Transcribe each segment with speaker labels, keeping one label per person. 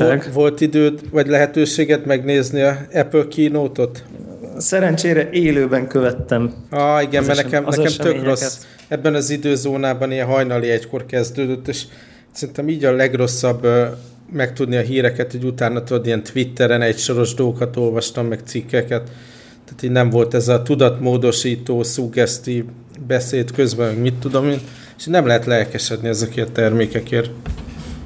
Speaker 1: Újság.
Speaker 2: Volt, volt időd, vagy lehetőséged megnézni a Apple keynote-ot?
Speaker 1: Szerencsére élőben követtem.
Speaker 2: Ah, igen, mert nekem, nekem tök rossz. Ebben az időzónában ilyen hajnali egykor kezdődött, és szerintem így a legrosszabb megtudni a híreket, hogy utána tudod, ilyen Twitteren egy soros dolgokat olvastam, meg cikkeket. Tehát így nem volt ez a tudatmódosító, szuggesztív beszéd közben, mit tudom én, és nem lehet lelkesedni ezekért a termékekért.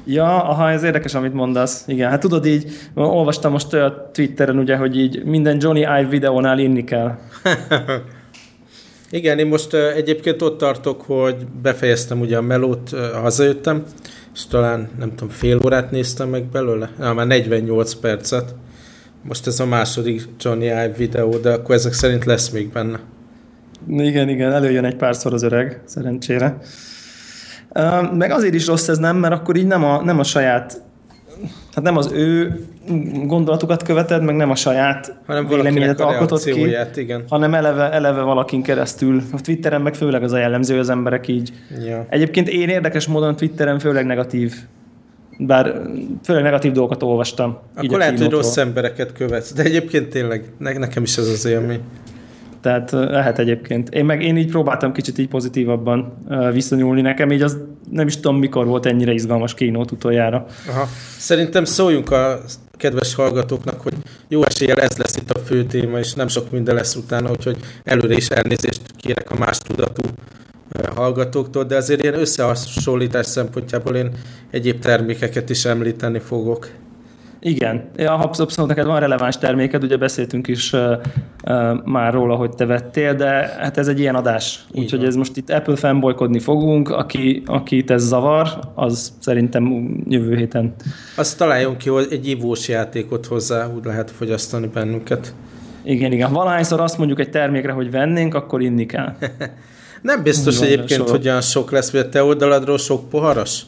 Speaker 1: Ja, aha, ez érdekes, amit mondasz. Igen, hát tudod így, olvastam most a Twitteren ugye, hogy így minden Johnny Ive videónál inni kell.
Speaker 2: Igen, én most egyébként ott tartok, hogy befejeztem ugye a melót, hazajöttem, és talán nem tudom, fél órát néztem meg belőle, Na, már 48 percet. Most ez a második Johnny Ive videó, de akkor ezek szerint lesz még benne.
Speaker 1: Igen, igen, előjön egy párszor az öreg, szerencsére. Meg azért is rossz ez nem, mert akkor így nem a, nem a saját hát nem az ő gondolatukat követed, meg nem a saját
Speaker 2: hanem véleményedet alkotott ki, igen.
Speaker 1: hanem eleve, eleve valakin keresztül. A Twitteren meg főleg az a jellemző, az emberek így. Ja. Egyébként én érdekes módon Twitteren főleg negatív bár főleg negatív dolgokat olvastam.
Speaker 2: Akkor lehet, hogy rossz embereket követsz, de egyébként tényleg ne, nekem is ez az élmény.
Speaker 1: Tehát lehet egyébként. Én meg én így próbáltam kicsit így pozitívabban viszonyulni. Nekem így az nem is tudom, mikor volt ennyire izgalmas kínót utoljára.
Speaker 2: Aha. Szerintem szóljunk a kedves hallgatóknak, hogy jó eséllyel ez lesz itt a fő téma, és nem sok minden lesz utána, úgyhogy előre is elnézést kérek a más tudatú hallgatóktól, de azért ilyen összehasonlítás szempontjából én egyéb termékeket is említeni fogok.
Speaker 1: Igen, ja, abszolút neked van releváns terméked, ugye beszéltünk is uh, uh, már róla, hogy te vettél, de hát ez egy ilyen adás. Úgyhogy ez most itt Apple fanboykodni fogunk, aki, akit ez zavar, az szerintem jövő héten.
Speaker 2: Azt találjunk ki, hogy egy ivós játékot hozzá úgy lehet fogyasztani bennünket.
Speaker 1: Igen, igen. Valahányszor azt mondjuk egy termékre, hogy vennénk, akkor inni kell.
Speaker 2: Nem biztos van, egyébként, hogy olyan sok lesz, vagy a te oldaladról sok poharas?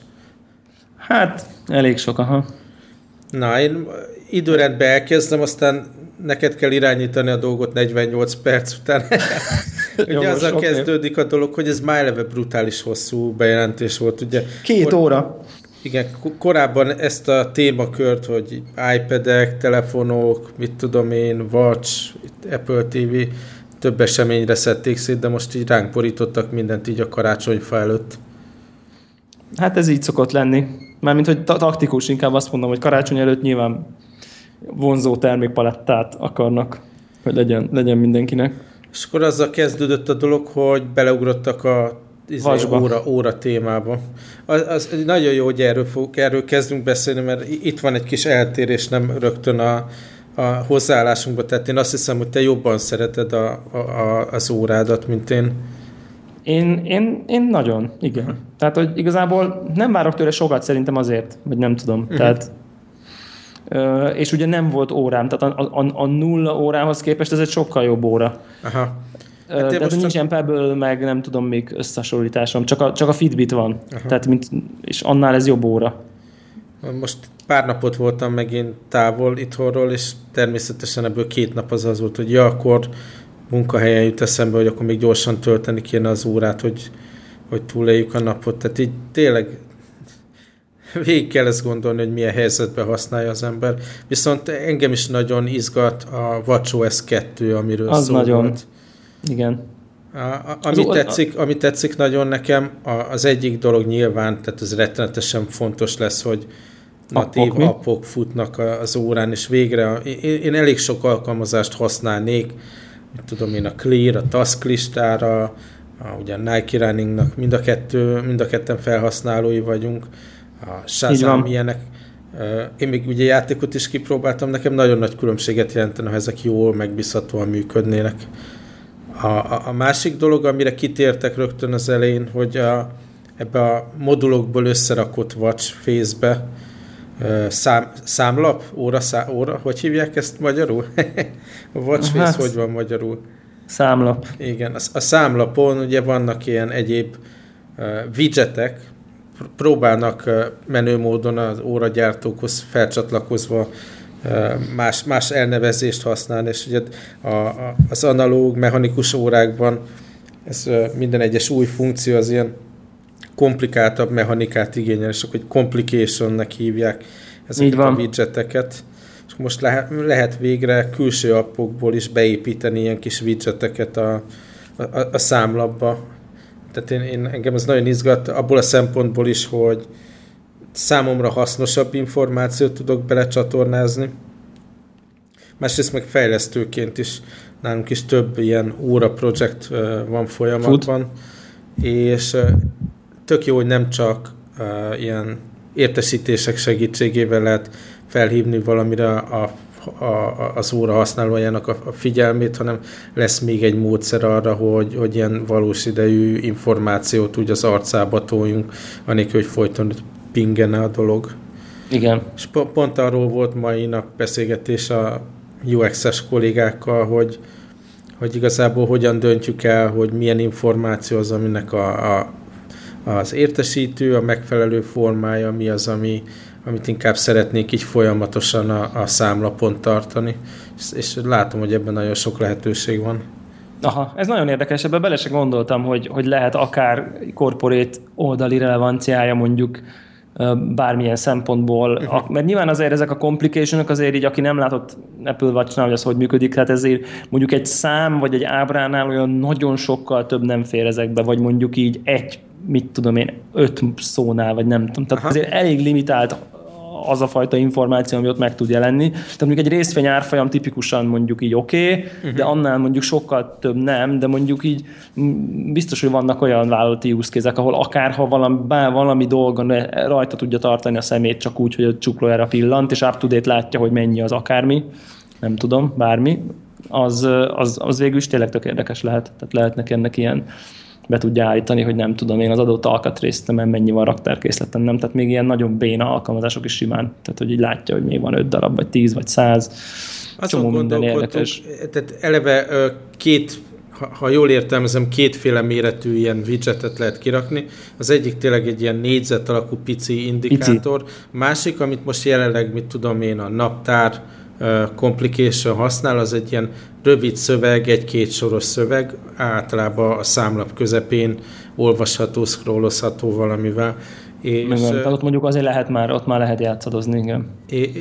Speaker 1: Hát, elég sok, aha.
Speaker 2: Na, én időrendben elkezdem, aztán neked kell irányítani a dolgot 48 perc után. ugye Jó, azzal okay. kezdődik a dolog, hogy ez már eleve brutális hosszú bejelentés volt. Ugye,
Speaker 1: Két kor- óra.
Speaker 2: Igen, korábban ezt a témakört, hogy iPad-ek, telefonok, mit tudom én, Watch, Apple TV, több eseményre szedték szét, de most így ránk borítottak mindent így a karácsonyfa előtt.
Speaker 1: Hát ez így szokott lenni. Mármint, hogy taktikus, inkább azt mondom, hogy karácsony előtt nyilván vonzó termékpalettát akarnak, hogy legyen, legyen mindenkinek.
Speaker 2: És akkor azzal kezdődött a dolog, hogy beleugrottak a izé, óra, óra témába. Az, az nagyon jó, hogy erről, fog, erről kezdünk beszélni, mert itt van egy kis eltérés, nem rögtön a, a hozzáállásunkba. Tehát én azt hiszem, hogy te jobban szereted a, a, a, az órádat, mint én.
Speaker 1: Én, én, én nagyon, igen. Uh-huh. Tehát, hogy igazából nem várok tőle sokat szerintem azért, vagy nem tudom. Uh-huh. Tehát, és ugye nem volt órám, tehát a, a, a nulla órához képest ez egy sokkal jobb óra. Aha. Hát Tehát most nincsen csak... Pebble, meg nem tudom még összehasonlításom, csak a, csak a Fitbit van. Aha. Tehát mint, és annál ez jobb óra.
Speaker 2: Most pár napot voltam megint távol itthonról, és természetesen ebből két nap az az volt, hogy ja, akkor munkahelyen jut eszembe, hogy akkor még gyorsan tölteni kéne az órát, hogy, hogy túléljük a napot. Tehát így tényleg végig kell ezt gondolni, hogy milyen helyzetben használja az ember. Viszont engem is nagyon izgat a WatchOS 2, amiről
Speaker 1: az szó nagyon. volt. Igen.
Speaker 2: A, a, ami, az, tetszik, ami tetszik nagyon nekem, a, az egyik dolog nyilván, tehát ez rettenetesen fontos lesz, hogy natív appok, appok futnak az órán, és végre én, én elég sok alkalmazást használnék, tudom én, a Clear, a Task listára, a, ugye a Nike Runningnak mind a, kettő, mind a ketten felhasználói vagyunk, a Shazam ilyenek. Én még ugye játékot is kipróbáltam, nekem nagyon nagy különbséget jelentene, ha ezek jól, megbízhatóan működnének. A, a, a másik dolog, amire kitértek rögtön az elején, hogy a, ebbe a modulokból összerakott watch face-be szám, számlap, óra, szá, óra, hogy hívják ezt magyarul? a watch face hát, hogy van magyarul?
Speaker 1: Számlap.
Speaker 2: Igen, a, a számlapon ugye vannak ilyen egyéb uh, widgetek, próbálnak uh, menő módon az óragyártókhoz felcsatlakozva más, más elnevezést használni, és ugye a, a, az analóg, mechanikus órákban ez minden egyes új funkció az ilyen komplikáltabb mechanikát igényel, és akkor egy complicationnek hívják ezeket a widgeteket. És most lehet, lehet végre külső appokból is beépíteni ilyen kis widgeteket a, a, a számlapba. Tehát én, én, engem ez nagyon izgat, abból a szempontból is, hogy számomra hasznosabb információt tudok belecsatornázni. Másrészt meg fejlesztőként is nálunk is több ilyen óra projekt van folyamatban, Food. és tök jó, hogy nem csak ilyen értesítések segítségével lehet felhívni valamire a, a, az óra használójának a, a figyelmét, hanem lesz még egy módszer arra, hogy, hogy ilyen valós idejű információt úgy az arcába toljunk, anélkül, hogy folyton pingene a dolog.
Speaker 1: Igen.
Speaker 2: És pont arról volt mai nap beszélgetés a UX-es kollégákkal, hogy, hogy igazából hogyan döntjük el, hogy milyen információ az, aminek a, a, az értesítő, a megfelelő formája, mi az, ami, amit inkább szeretnék így folyamatosan a, a számlapon tartani. És, és látom, hogy ebben nagyon sok lehetőség van.
Speaker 1: Aha, ez nagyon érdekes, ebben bele se gondoltam, hogy, hogy lehet akár korporét oldali relevanciája mondjuk bármilyen szempontból, uh-huh. mert nyilván azért ezek a complication azért így, aki nem látott Apple watch hogy az hogy működik, hát ezért mondjuk egy szám vagy egy ábránál olyan nagyon sokkal több nem fér ezekbe, vagy mondjuk így egy, mit tudom én, öt szónál, vagy nem tudom. Tehát Aha. azért elég limitált az a fajta információ, ami ott meg tud jelenni. Tehát mondjuk egy részvény árfolyam tipikusan mondjuk így oké, okay, uh-huh. de annál mondjuk sokkal több nem, de mondjuk így biztos, hogy vannak olyan vállalati use ahol akár ha valami, bár valami dolgon rajta tudja tartani a szemét csak úgy, hogy a csuklójára pillant, és up látja, hogy mennyi az akármi, nem tudom, bármi, az, az, az végül is tényleg tök érdekes lehet. Tehát lehetnek ennek ilyen be tudja állítani, hogy nem tudom én az adott alkatrészetemen mennyi van raktárkészletem, nem? Tehát még ilyen nagyon béna alkalmazások is simán. Tehát, hogy így látja, hogy még van 5 darab, vagy 10, vagy 100.
Speaker 2: Azon Csomó minden érdekes. Tehát eleve két ha jól értelmezem, kétféle méretű ilyen widgetet lehet kirakni. Az egyik tényleg egy ilyen négyzet alakú pici indikátor. Pici. Másik, amit most jelenleg, mit tudom én, a naptár, complication használ, az egy ilyen rövid szöveg, egy-két soros szöveg, általában a számlap közepén olvasható, scrollozható valamivel.
Speaker 1: És, igen, tehát ott mondjuk azért lehet már, ott már lehet játszadozni, igen.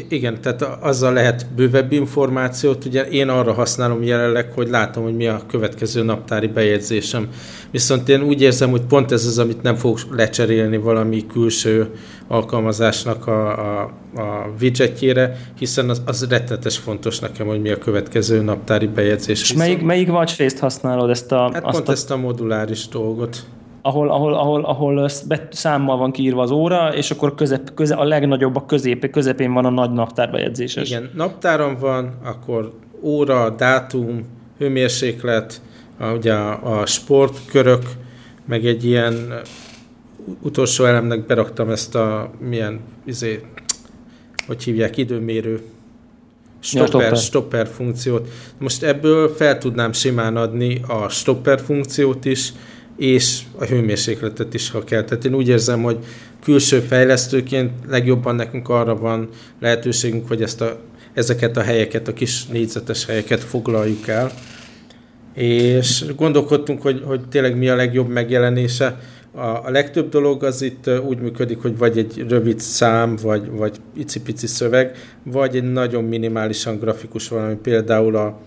Speaker 2: Igen, tehát azzal lehet bővebb információt, ugye én arra használom jelenleg, hogy látom, hogy mi a következő naptári bejegyzésem. Viszont én úgy érzem, hogy pont ez az, amit nem fogok lecserélni valami külső alkalmazásnak a, a, a widgetjére, hiszen az, az rettetes fontos nekem, hogy mi a következő naptári bejegyzés.
Speaker 1: És melyik, melyik watch használod ezt a...
Speaker 2: Hát azt pont a... ezt a moduláris dolgot
Speaker 1: ahol, ahol, ahol, ahol számmal van kiírva az óra, és akkor közep, köze, a legnagyobb a közép, közepén van a nagy naptárbejegyzéses.
Speaker 2: Igen, naptáron van, akkor óra, dátum, hőmérséklet, a, ugye a, a sportkörök, meg egy ilyen utolsó elemnek beraktam ezt a milyen, izé, hogy hívják, időmérő stopper, ja, stopper funkciót. Most ebből fel tudnám simán adni a stopper funkciót is, és a hőmérsékletet is, ha kell. Tehát én úgy érzem, hogy külső fejlesztőként legjobban nekünk arra van lehetőségünk, hogy ezt a, ezeket a helyeket, a kis négyzetes helyeket foglaljuk el. És gondolkodtunk, hogy, hogy tényleg mi a legjobb megjelenése. A, a legtöbb dolog az itt úgy működik, hogy vagy egy rövid szám, vagy, vagy icipici szöveg, vagy egy nagyon minimálisan grafikus valami, például a,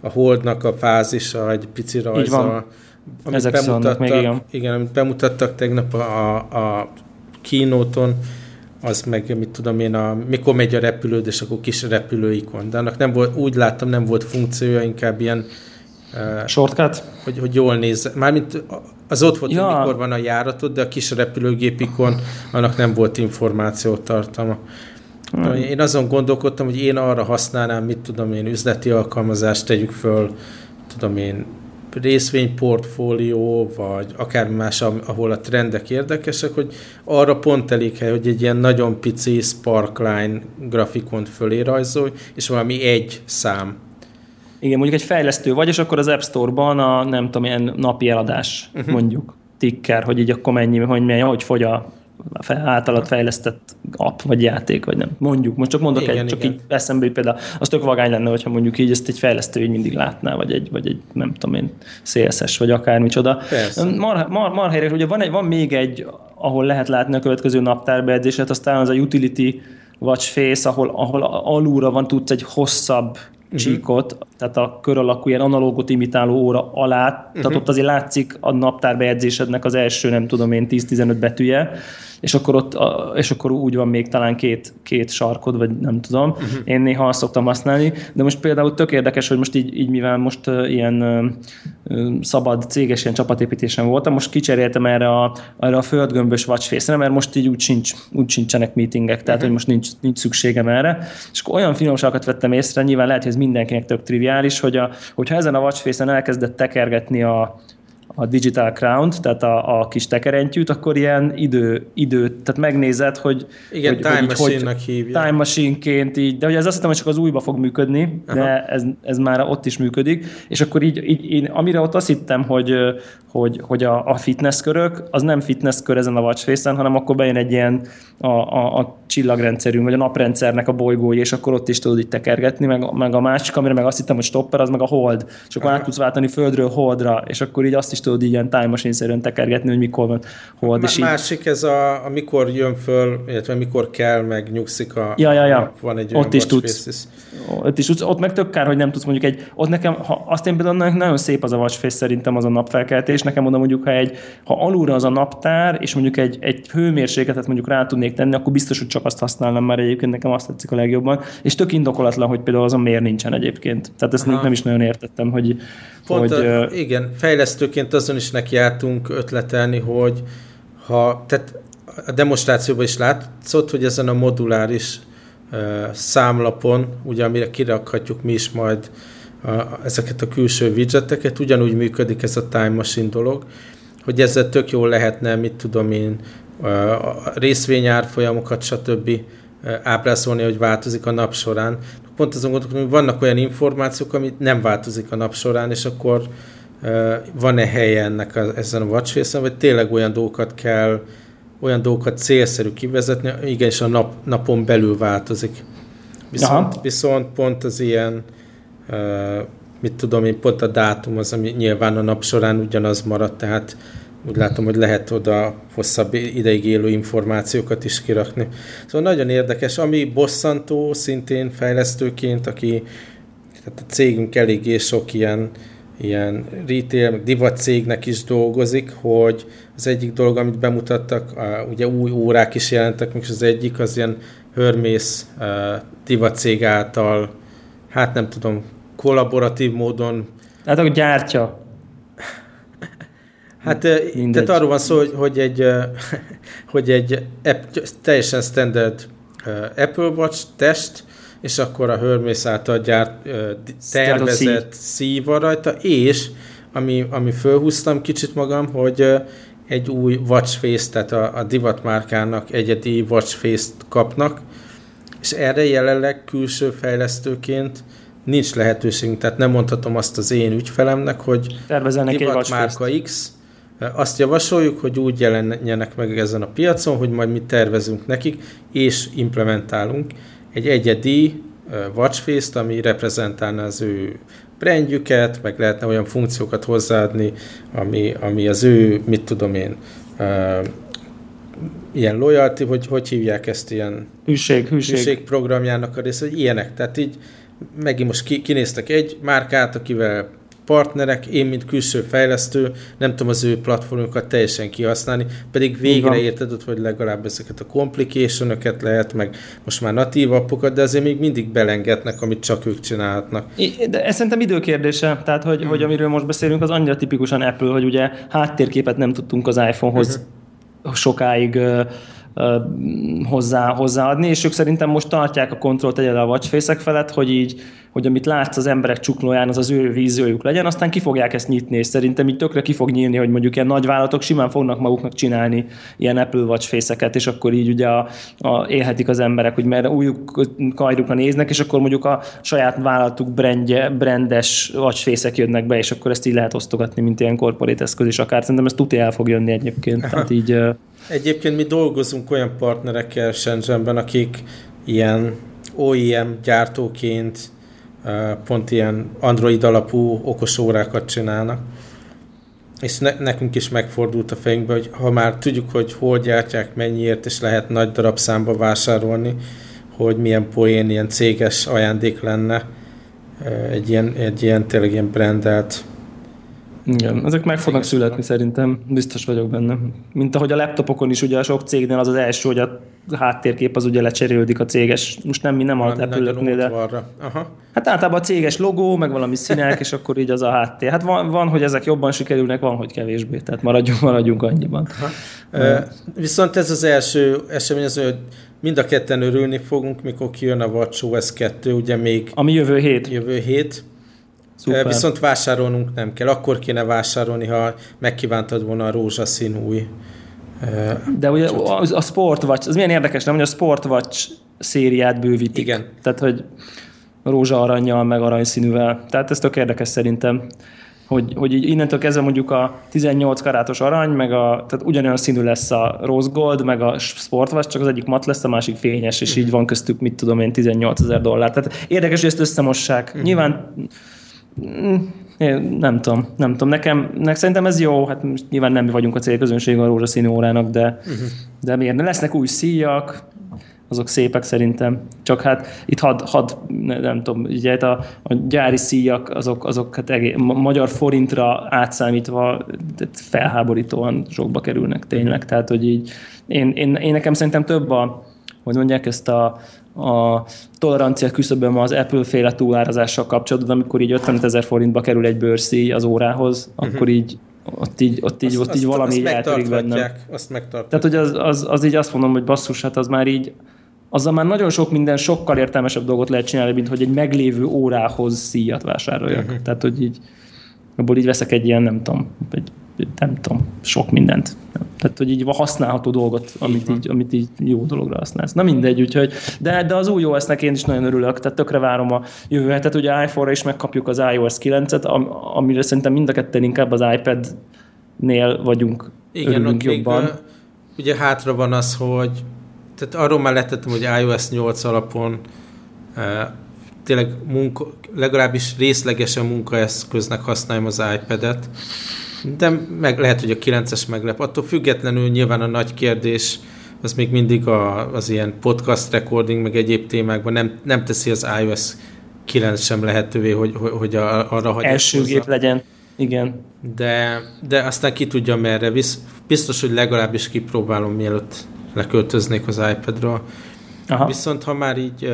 Speaker 2: a holdnak a fázisa, egy pici rajza,
Speaker 1: amit Ezek bemutattak, még igen.
Speaker 2: igen, amit bemutattak tegnap a, a kínóton, az meg, mit tudom én, a, mikor megy a repülőd, és akkor kis repülőikon. De annak nem volt, úgy láttam, nem volt funkciója, inkább ilyen
Speaker 1: uh, Shortcut?
Speaker 2: Hogy, hogy jól néz. Mármint az ott volt, ja. hogy mikor van a járatod, de a kis repülőgépikon annak nem volt információ tartalma. Hmm. Én azon gondolkodtam, hogy én arra használnám, mit tudom én, üzleti alkalmazást tegyük föl, tudom én, részvényportfólió, vagy akár más, ahol a trendek érdekesek, hogy arra pont elég hely, hogy egy ilyen nagyon pici sparkline grafikont fölé rajzolj, és valami egy szám.
Speaker 1: Igen, mondjuk egy fejlesztő vagy, és akkor az App Store-ban a nem tudom, ilyen napi eladás, uh-huh. mondjuk, ticker, hogy így akkor mennyi, hogy, mennyi, hogy fogy a általad fejlesztett app, vagy játék, vagy nem. Mondjuk, most csak mondok igen, egy, csak igen. így eszembe, hogy például az tök vagány lenne, hogyha mondjuk így ezt egy fejlesztő így mindig látná, vagy egy, vagy egy nem tudom én, CSS, vagy akármicsoda. Mar, mar, mar helyre, ugye van, egy, van még egy, ahol lehet látni a következő naptárbejegyzéset, aztán az a utility watch face, ahol, ahol alulra van, tudsz egy hosszabb uh-huh. csíkot, tehát a kör alakú ilyen analógot imitáló óra alá, uh-huh. tehát ott azért látszik a naptárbejegyzésednek az első, nem tudom én, 10-15 betűje, és akkor, ott, és akkor úgy van még talán két, két sarkod, vagy nem tudom. Uh-huh. Én néha azt szoktam használni, de most például tök érdekes, hogy most így, így mivel most uh, ilyen uh, szabad céges ilyen csapatépítésen voltam, most kicseréltem erre a, erre a földgömbös watchface mert most így úgy, sincs, úgy sincsenek meetingek, tehát uh-huh. hogy most nincs, nincs szükségem erre. És akkor olyan finomságokat vettem észre, nyilván lehet, hogy ez mindenkinek tök triviális, hogy a, hogyha ezen a watchface-en elkezdett tekergetni a, a Digital crown tehát a, a kis tekerentyűt, akkor ilyen idő, idő tehát megnézed, hogy...
Speaker 2: Igen,
Speaker 1: hogy,
Speaker 2: time hogy machine-nak hívja.
Speaker 1: Time machine-ként így, de ugye ez azt hiszem, hogy csak az újba fog működni, Aha. de ez, ez már ott is működik, és akkor így, így én, amire ott azt hittem, hogy, hogy, hogy a, a fitness körök, az nem fitness kör ezen a watchface hanem akkor bejön egy ilyen a, a, a csillagrendszerünk, vagy a naprendszernek a bolygói, és akkor ott is tudod itt tekergetni, meg, meg a másik, amire meg azt hittem, hogy stopper, az meg a hold, és akkor Aha. át tudsz váltani földről holdra, és akkor így azt is tudod ilyen time machine-szerűen tekergetni, hogy mikor van hold.
Speaker 2: És másik ez a, amikor jön föl, illetve mikor kell, meg nyugszik a
Speaker 1: ja, ja, ja. van egy ott is tudsz. Ott is. Ott meg tök kár, hogy nem tudsz mondjuk egy, ott nekem, ha azt én például nagyon szép az a watchface szerintem az a napfelkeltés, nekem oda mondjuk, ha egy, ha alulra az a naptár, és mondjuk egy, egy hőmérsékletet mondjuk rá tudnék tenni, akkor biztos, hogy csak azt használnám, mert egyébként nekem azt tetszik a legjobban. És tök indokolatlan, hogy például azon miért nincsen egyébként. Tehát ezt Aha. nem is nagyon értettem, hogy...
Speaker 2: Pont hogy a, igen, fejlesztőként azon is nekiálltunk ötletelni, hogy ha, tehát a demonstrációban is látszott, hogy ezen a moduláris számlapon, ugye amire kirakhatjuk mi is majd a, ezeket a külső widgeteket, ugyanúgy működik ez a Time Machine dolog, hogy ezzel tök jól lehetne, mit tudom én, a részvényárfolyamokat, stb. ábrázolni, hogy változik a nap során. Pont azon gondolkodom, hogy vannak olyan információk, amit nem változik a nap során, és akkor van-e helye ennek a, ezen a watchface vagy tényleg olyan dolgokat kell, olyan dolgokat célszerű kivezetni, igenis a nap, napon belül változik. Viszont, viszont pont az ilyen, mit tudom én, pont a dátum az, ami nyilván a nap során ugyanaz maradt, tehát úgy látom, hogy lehet oda hosszabb ideig élő információkat is kirakni. Szóval nagyon érdekes. Ami bosszantó szintén fejlesztőként, aki tehát a cégünk eléggé sok ilyen, ilyen retail, divat cégnek is dolgozik, hogy az egyik dolog, amit bemutattak, a, ugye új órák is jelentek, és az egyik az ilyen Hermes uh, divat cég által, hát nem tudom, kollaboratív módon.
Speaker 1: Tehát a gyártja.
Speaker 2: Hát Mindegy. tehát arról van szó, hogy, hogy egy, hogy egy app, teljesen standard Apple Watch test, és akkor a Hermes által gyárt, tervezett szív van rajta, és ami, ami fölhúztam kicsit magam, hogy egy új watch face, tehát a, a divat márkának egyedi watch face-t kapnak, és erre jelenleg külső fejlesztőként nincs lehetőségünk, tehát nem mondhatom azt az én ügyfelemnek, hogy divat márka X, azt javasoljuk, hogy úgy jelenjenek meg ezen a piacon, hogy majd mi tervezünk nekik, és implementálunk egy egyedi watchface-t, ami reprezentálna az ő brandjüket, meg lehetne olyan funkciókat hozzáadni, ami, ami az ő, mit tudom én, uh, ilyen loyalty, hogy hogy hívják ezt ilyen
Speaker 1: hűség, hűség. hűség
Speaker 2: programjának a része, hogy ilyenek. Tehát így megint most ki, kinéztek egy márkát, akivel partnerek, én, mint külső fejlesztő, nem tudom az ő platformokat teljesen kihasználni, pedig végre érted ott, hogy legalább ezeket a complication lehet, meg most már natív appokat, de azért még mindig belengednek, amit csak ők csinálhatnak.
Speaker 1: De ez szerintem időkérdése, tehát hogy, hmm. hogy amiről most beszélünk, az annyira tipikusan Apple, hogy ugye háttérképet nem tudtunk az iPhonehoz uh-huh. sokáig uh, hozzá, hozzáadni, és ők szerintem most tartják a kontrollt egyedül a watchface felett, hogy így, hogy amit látsz az emberek csuklóján, az az ő víziójuk legyen, aztán ki fogják ezt nyitni, és szerintem így tökre ki fog nyílni, hogy mondjuk ilyen nagyvállalatok simán fognak maguknak csinálni ilyen Apple watchface és akkor így ugye a, a, élhetik az emberek, hogy mert új kajrukra néznek, és akkor mondjuk a saját vállalatuk brandje, brandes watchface jönnek be, és akkor ezt így lehet osztogatni, mint ilyen corporate eszköz is akár. Szerintem ez tuti el fog jönni egyébként. Tehát így,
Speaker 2: Egyébként mi dolgozunk olyan partnerekkel Shenzhenben, akik ilyen OEM gyártóként pont ilyen Android alapú okos órákat csinálnak. És ne, nekünk is megfordult a fejünkbe, hogy ha már tudjuk, hogy hol gyártják, mennyiért, és lehet nagy darabszámba vásárolni, hogy milyen poén, ilyen céges ajándék lenne egy ilyen, egy ilyen tényleg ilyen brandelt
Speaker 1: igen, ezek meg fognak születni szerintem, biztos vagyok benne. Mint ahogy a laptopokon is, ugye a sok cégnél az az első, hogy a háttérkép az ugye lecserélődik a céges, most nem mi nem a apple de... Aha. Hát általában a céges logó, meg valami színek, és akkor így az a háttér. Hát van, van, hogy ezek jobban sikerülnek, van, hogy kevésbé, tehát maradjunk, maradjunk annyiban.
Speaker 2: Aha. E, viszont ez az első esemény, az, hogy mind a ketten örülni fogunk, mikor kijön a WatchOS 2, ugye még...
Speaker 1: Ami jövő hét.
Speaker 2: Jövő hét Szuper. Viszont vásárolnunk nem kell. Akkor kéne vásárolni, ha megkívántad volna a rózsaszín új
Speaker 1: de ugye a, a Sport Watch, az milyen érdekes, nem, hogy a Sport Watch szériát bővítik.
Speaker 2: Igen.
Speaker 1: Tehát, hogy rózsa aranyjal, meg aranyszínűvel. Tehát ez tök érdekes szerintem, hogy, hogy így innentől kezdve mondjuk a 18 karátos arany, meg a, tehát ugyanolyan színű lesz a rose gold, meg a sport watch, csak az egyik mat lesz, a másik fényes, és így van köztük, mit tudom én, 18 ezer dollár. Tehát érdekes, hogy ezt összemossák. Uh-huh. Nyilván én nem tudom, nem tudom. Nekem, nekem szerintem ez jó, hát most nyilván nem mi vagyunk a célközönség a rózsaszínű órának, de, uh-huh. de miért? Ne lesznek új szíjak, azok szépek szerintem. Csak hát itt had, had nem tudom, ugye a, a gyári szíjak, azok, azok hát egész, magyar forintra átszámítva felháborítóan sokba kerülnek tényleg. Tehát, hogy így én, én, én nekem szerintem több a, hogy mondják ezt a, a tolerancia küszöböm az Apple féle túlárazással kapcsolatban, amikor így 50 ezer forintba kerül egy bőrszíj az órához, uh-huh. akkor így ott így, ott így, azt, ott így azt, valami azt eltörik benne.
Speaker 2: Azt
Speaker 1: Tehát, hogy az, az, az, így azt mondom, hogy basszus, hát az már így, azzal már nagyon sok minden sokkal értelmesebb dolgot lehet csinálni, mint hogy egy meglévő órához szíjat vásároljak. Uh-huh. Tehát, hogy így abból így veszek egy ilyen, nem tudom, egy nem tudom, sok mindent. Tehát, hogy így használható dolgot, amit így, amit így jó dologra használsz. Na mindegy, úgyhogy, de, de az új OS-nek én is nagyon örülök, tehát tökre várom a jövő hetet, ugye iPhone-ra is megkapjuk az iOS 9-et, amire szerintem mind a ketten inkább az iPad-nél vagyunk Igen, örülünk jobban. Még,
Speaker 2: ugye hátra van az, hogy tehát arról már letettem, hogy iOS 8 alapon tényleg munka, legalábbis részlegesen munkaeszköznek használjam az iPad-et, de meg lehet, hogy a 9-es meglep. Attól függetlenül nyilván a nagy kérdés az még mindig a, az ilyen podcast recording, meg egyéb témákban nem, nem teszi az iOS 9 sem lehetővé, hogy, hogy a, arra hagyják
Speaker 1: Első gép legyen, igen.
Speaker 2: De, de aztán ki tudja merre. Visz, biztos, hogy legalábbis kipróbálom, mielőtt leköltöznék az iPadról. Aha. Viszont ha már így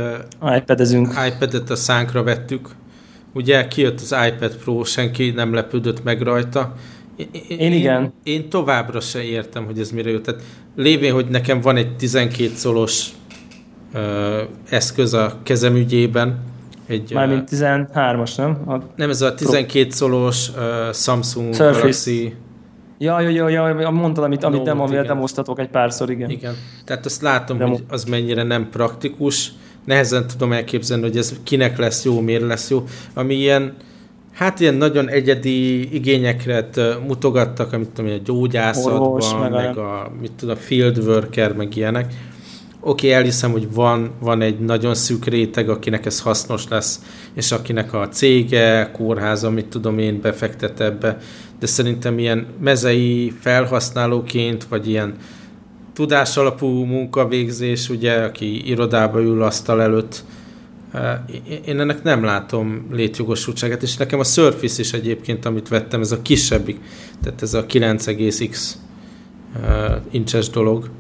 Speaker 1: uh, iPad-ezünk.
Speaker 2: iPad-et a szánkra vettük, ugye kijött az iPad Pro, senki nem lepődött meg rajta,
Speaker 1: én, én igen. Én,
Speaker 2: én továbbra se értem, hogy ez mire jött. Tehát lévén, hogy nekem van egy 12 szolos uh, eszköz a kezem ügyében, egy,
Speaker 1: Mármint 13-as, nem?
Speaker 2: A nem, ez a 12 szolos uh, Samsung Surface. Galaxy
Speaker 1: Ja, ja, ja, ja, mondtad, amit, amit demo, amivel demoztatok egy párszor, igen.
Speaker 2: Igen, tehát azt látom, Demo. hogy az mennyire nem praktikus. Nehezen tudom elképzelni, hogy ez kinek lesz jó, miért lesz jó. Ami ilyen, hát ilyen nagyon egyedi igényekre mutogattak, amit tudom, a gyógyászatban, Orvos, meg, meg a, a, mit tudom, a field worker, meg ilyenek. Oké, okay, elhiszem, hogy van, van egy nagyon szűk réteg, akinek ez hasznos lesz, és akinek a cége, kórháza, mit tudom én, befektet ebbe, de szerintem ilyen mezei felhasználóként, vagy ilyen tudásalapú munkavégzés, ugye, aki irodába ül asztal előtt, én ennek nem látom létjogosultságát, és nekem a Surface is egyébként, amit vettem, ez a kisebbik, tehát ez a 9,x incses dolog.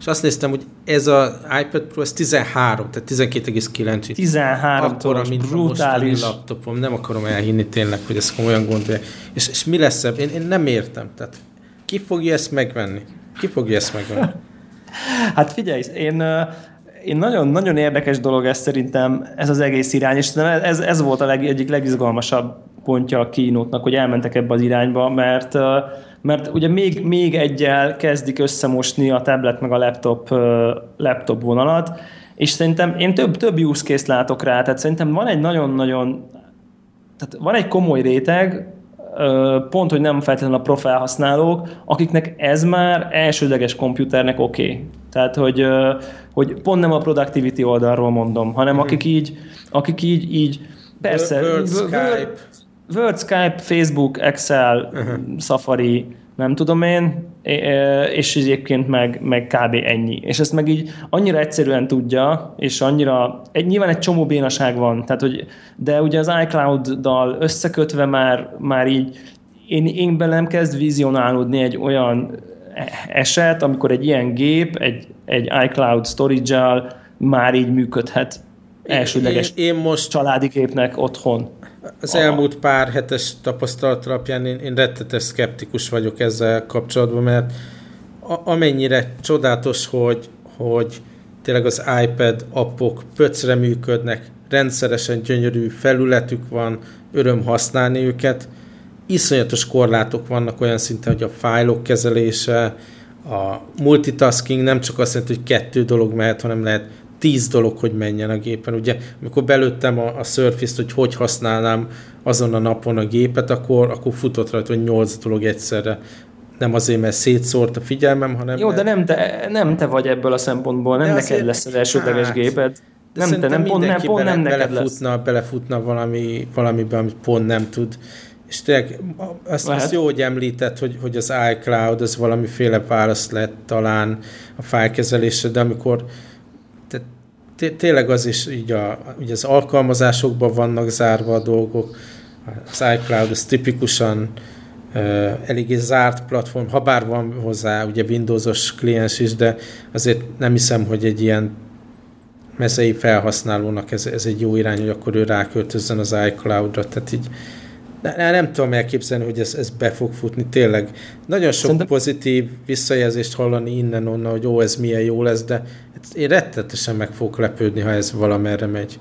Speaker 2: És azt néztem, hogy ez az iPad Pro, ez 13, tehát 12,9.
Speaker 1: 13 Akkor, mint brutális.
Speaker 2: a laptopom, nem akarom elhinni tényleg, hogy ez komolyan gondolja. És, és mi lesz ebből? Én, én nem értem. Tehát ki fogja ezt megvenni? Ki fogja ezt megvenni?
Speaker 1: hát figyelj, én én nagyon, nagyon érdekes dolog ez szerintem, ez az egész irány, és ez, ez volt a leg, egyik legizgalmasabb pontja a kínótnak, hogy elmentek ebbe az irányba, mert mert ugye még, még egyel kezdik összemosni a tablet meg a laptop, laptop vonalat, és szerintem én több, több use case látok rá, tehát szerintem van egy nagyon-nagyon, tehát van egy komoly réteg, pont, hogy nem feltétlenül a profilhasználók, akiknek ez már elsődleges komputernek oké. Okay. Tehát, hogy, hogy pont nem a productivity oldalról mondom, hanem mm. akik így, akik így, így persze,
Speaker 2: Word, Word, Skype.
Speaker 1: Word, Skype, Facebook, Excel, uh-huh. Safari, nem tudom én, és egyébként meg, meg kb. ennyi. És ezt meg így annyira egyszerűen tudja, és annyira, egy, nyilván egy csomó bénaság van, tehát, hogy, de ugye az iCloud-dal összekötve már, már így én, én belem kezd vizionálódni egy olyan eset, amikor egy ilyen gép, egy, egy iCloud storage már így működhet elsődleges én, én most családi gépnek otthon.
Speaker 2: Az elmúlt pár hetes tapasztalat alapján én, én rettetes szkeptikus vagyok ezzel kapcsolatban, mert a, amennyire csodálatos, hogy, hogy tényleg az iPad appok pöcre működnek, rendszeresen gyönyörű felületük van, öröm használni őket, iszonyatos korlátok vannak olyan szinten, hogy a fájlok kezelése, a multitasking nem csak azt jelenti, hogy kettő dolog mehet, hanem lehet tíz dolog, hogy menjen a gépen. Ugye, amikor belőttem a, a Surface-t, hogy hogy használnám azon a napon a gépet, akkor, akkor futott rajta, hogy nyolc dolog egyszerre. Nem azért, mert szétszórt a figyelmem, hanem...
Speaker 1: Jó, de nem te, nem te vagy ebből a szempontból, nem de neked azért, lesz az elsődleges hát, géped.
Speaker 2: De nem te, nem pont, nem, pont bele, nem neked belefutna, lesz. belefutna valami, valamiben, amit pont nem tud. És tényleg azt, azt jó, hogy említett, hogy, hogy az iCloud az valamiféle válasz lett talán a fájlkezelésre, de amikor tényleg az is így a, ugye az alkalmazásokban vannak zárva a dolgok, az iCloud az tipikusan uh, eléggé zárt platform, ha bár van hozzá ugye Windowsos kliens is, de azért nem hiszem, hogy egy ilyen mezei felhasználónak ez, ez egy jó irány, hogy akkor ő ráköltözzen az iCloud-ra, tehát így nem tudom elképzelni, hogy ez, ez be fog futni, tényleg. Nagyon sok Szerintem... pozitív visszajelzést hallani innen-onnan, hogy ó, ez milyen jó lesz, de én rettetesen meg fogok lepődni, ha ez valamerre megy.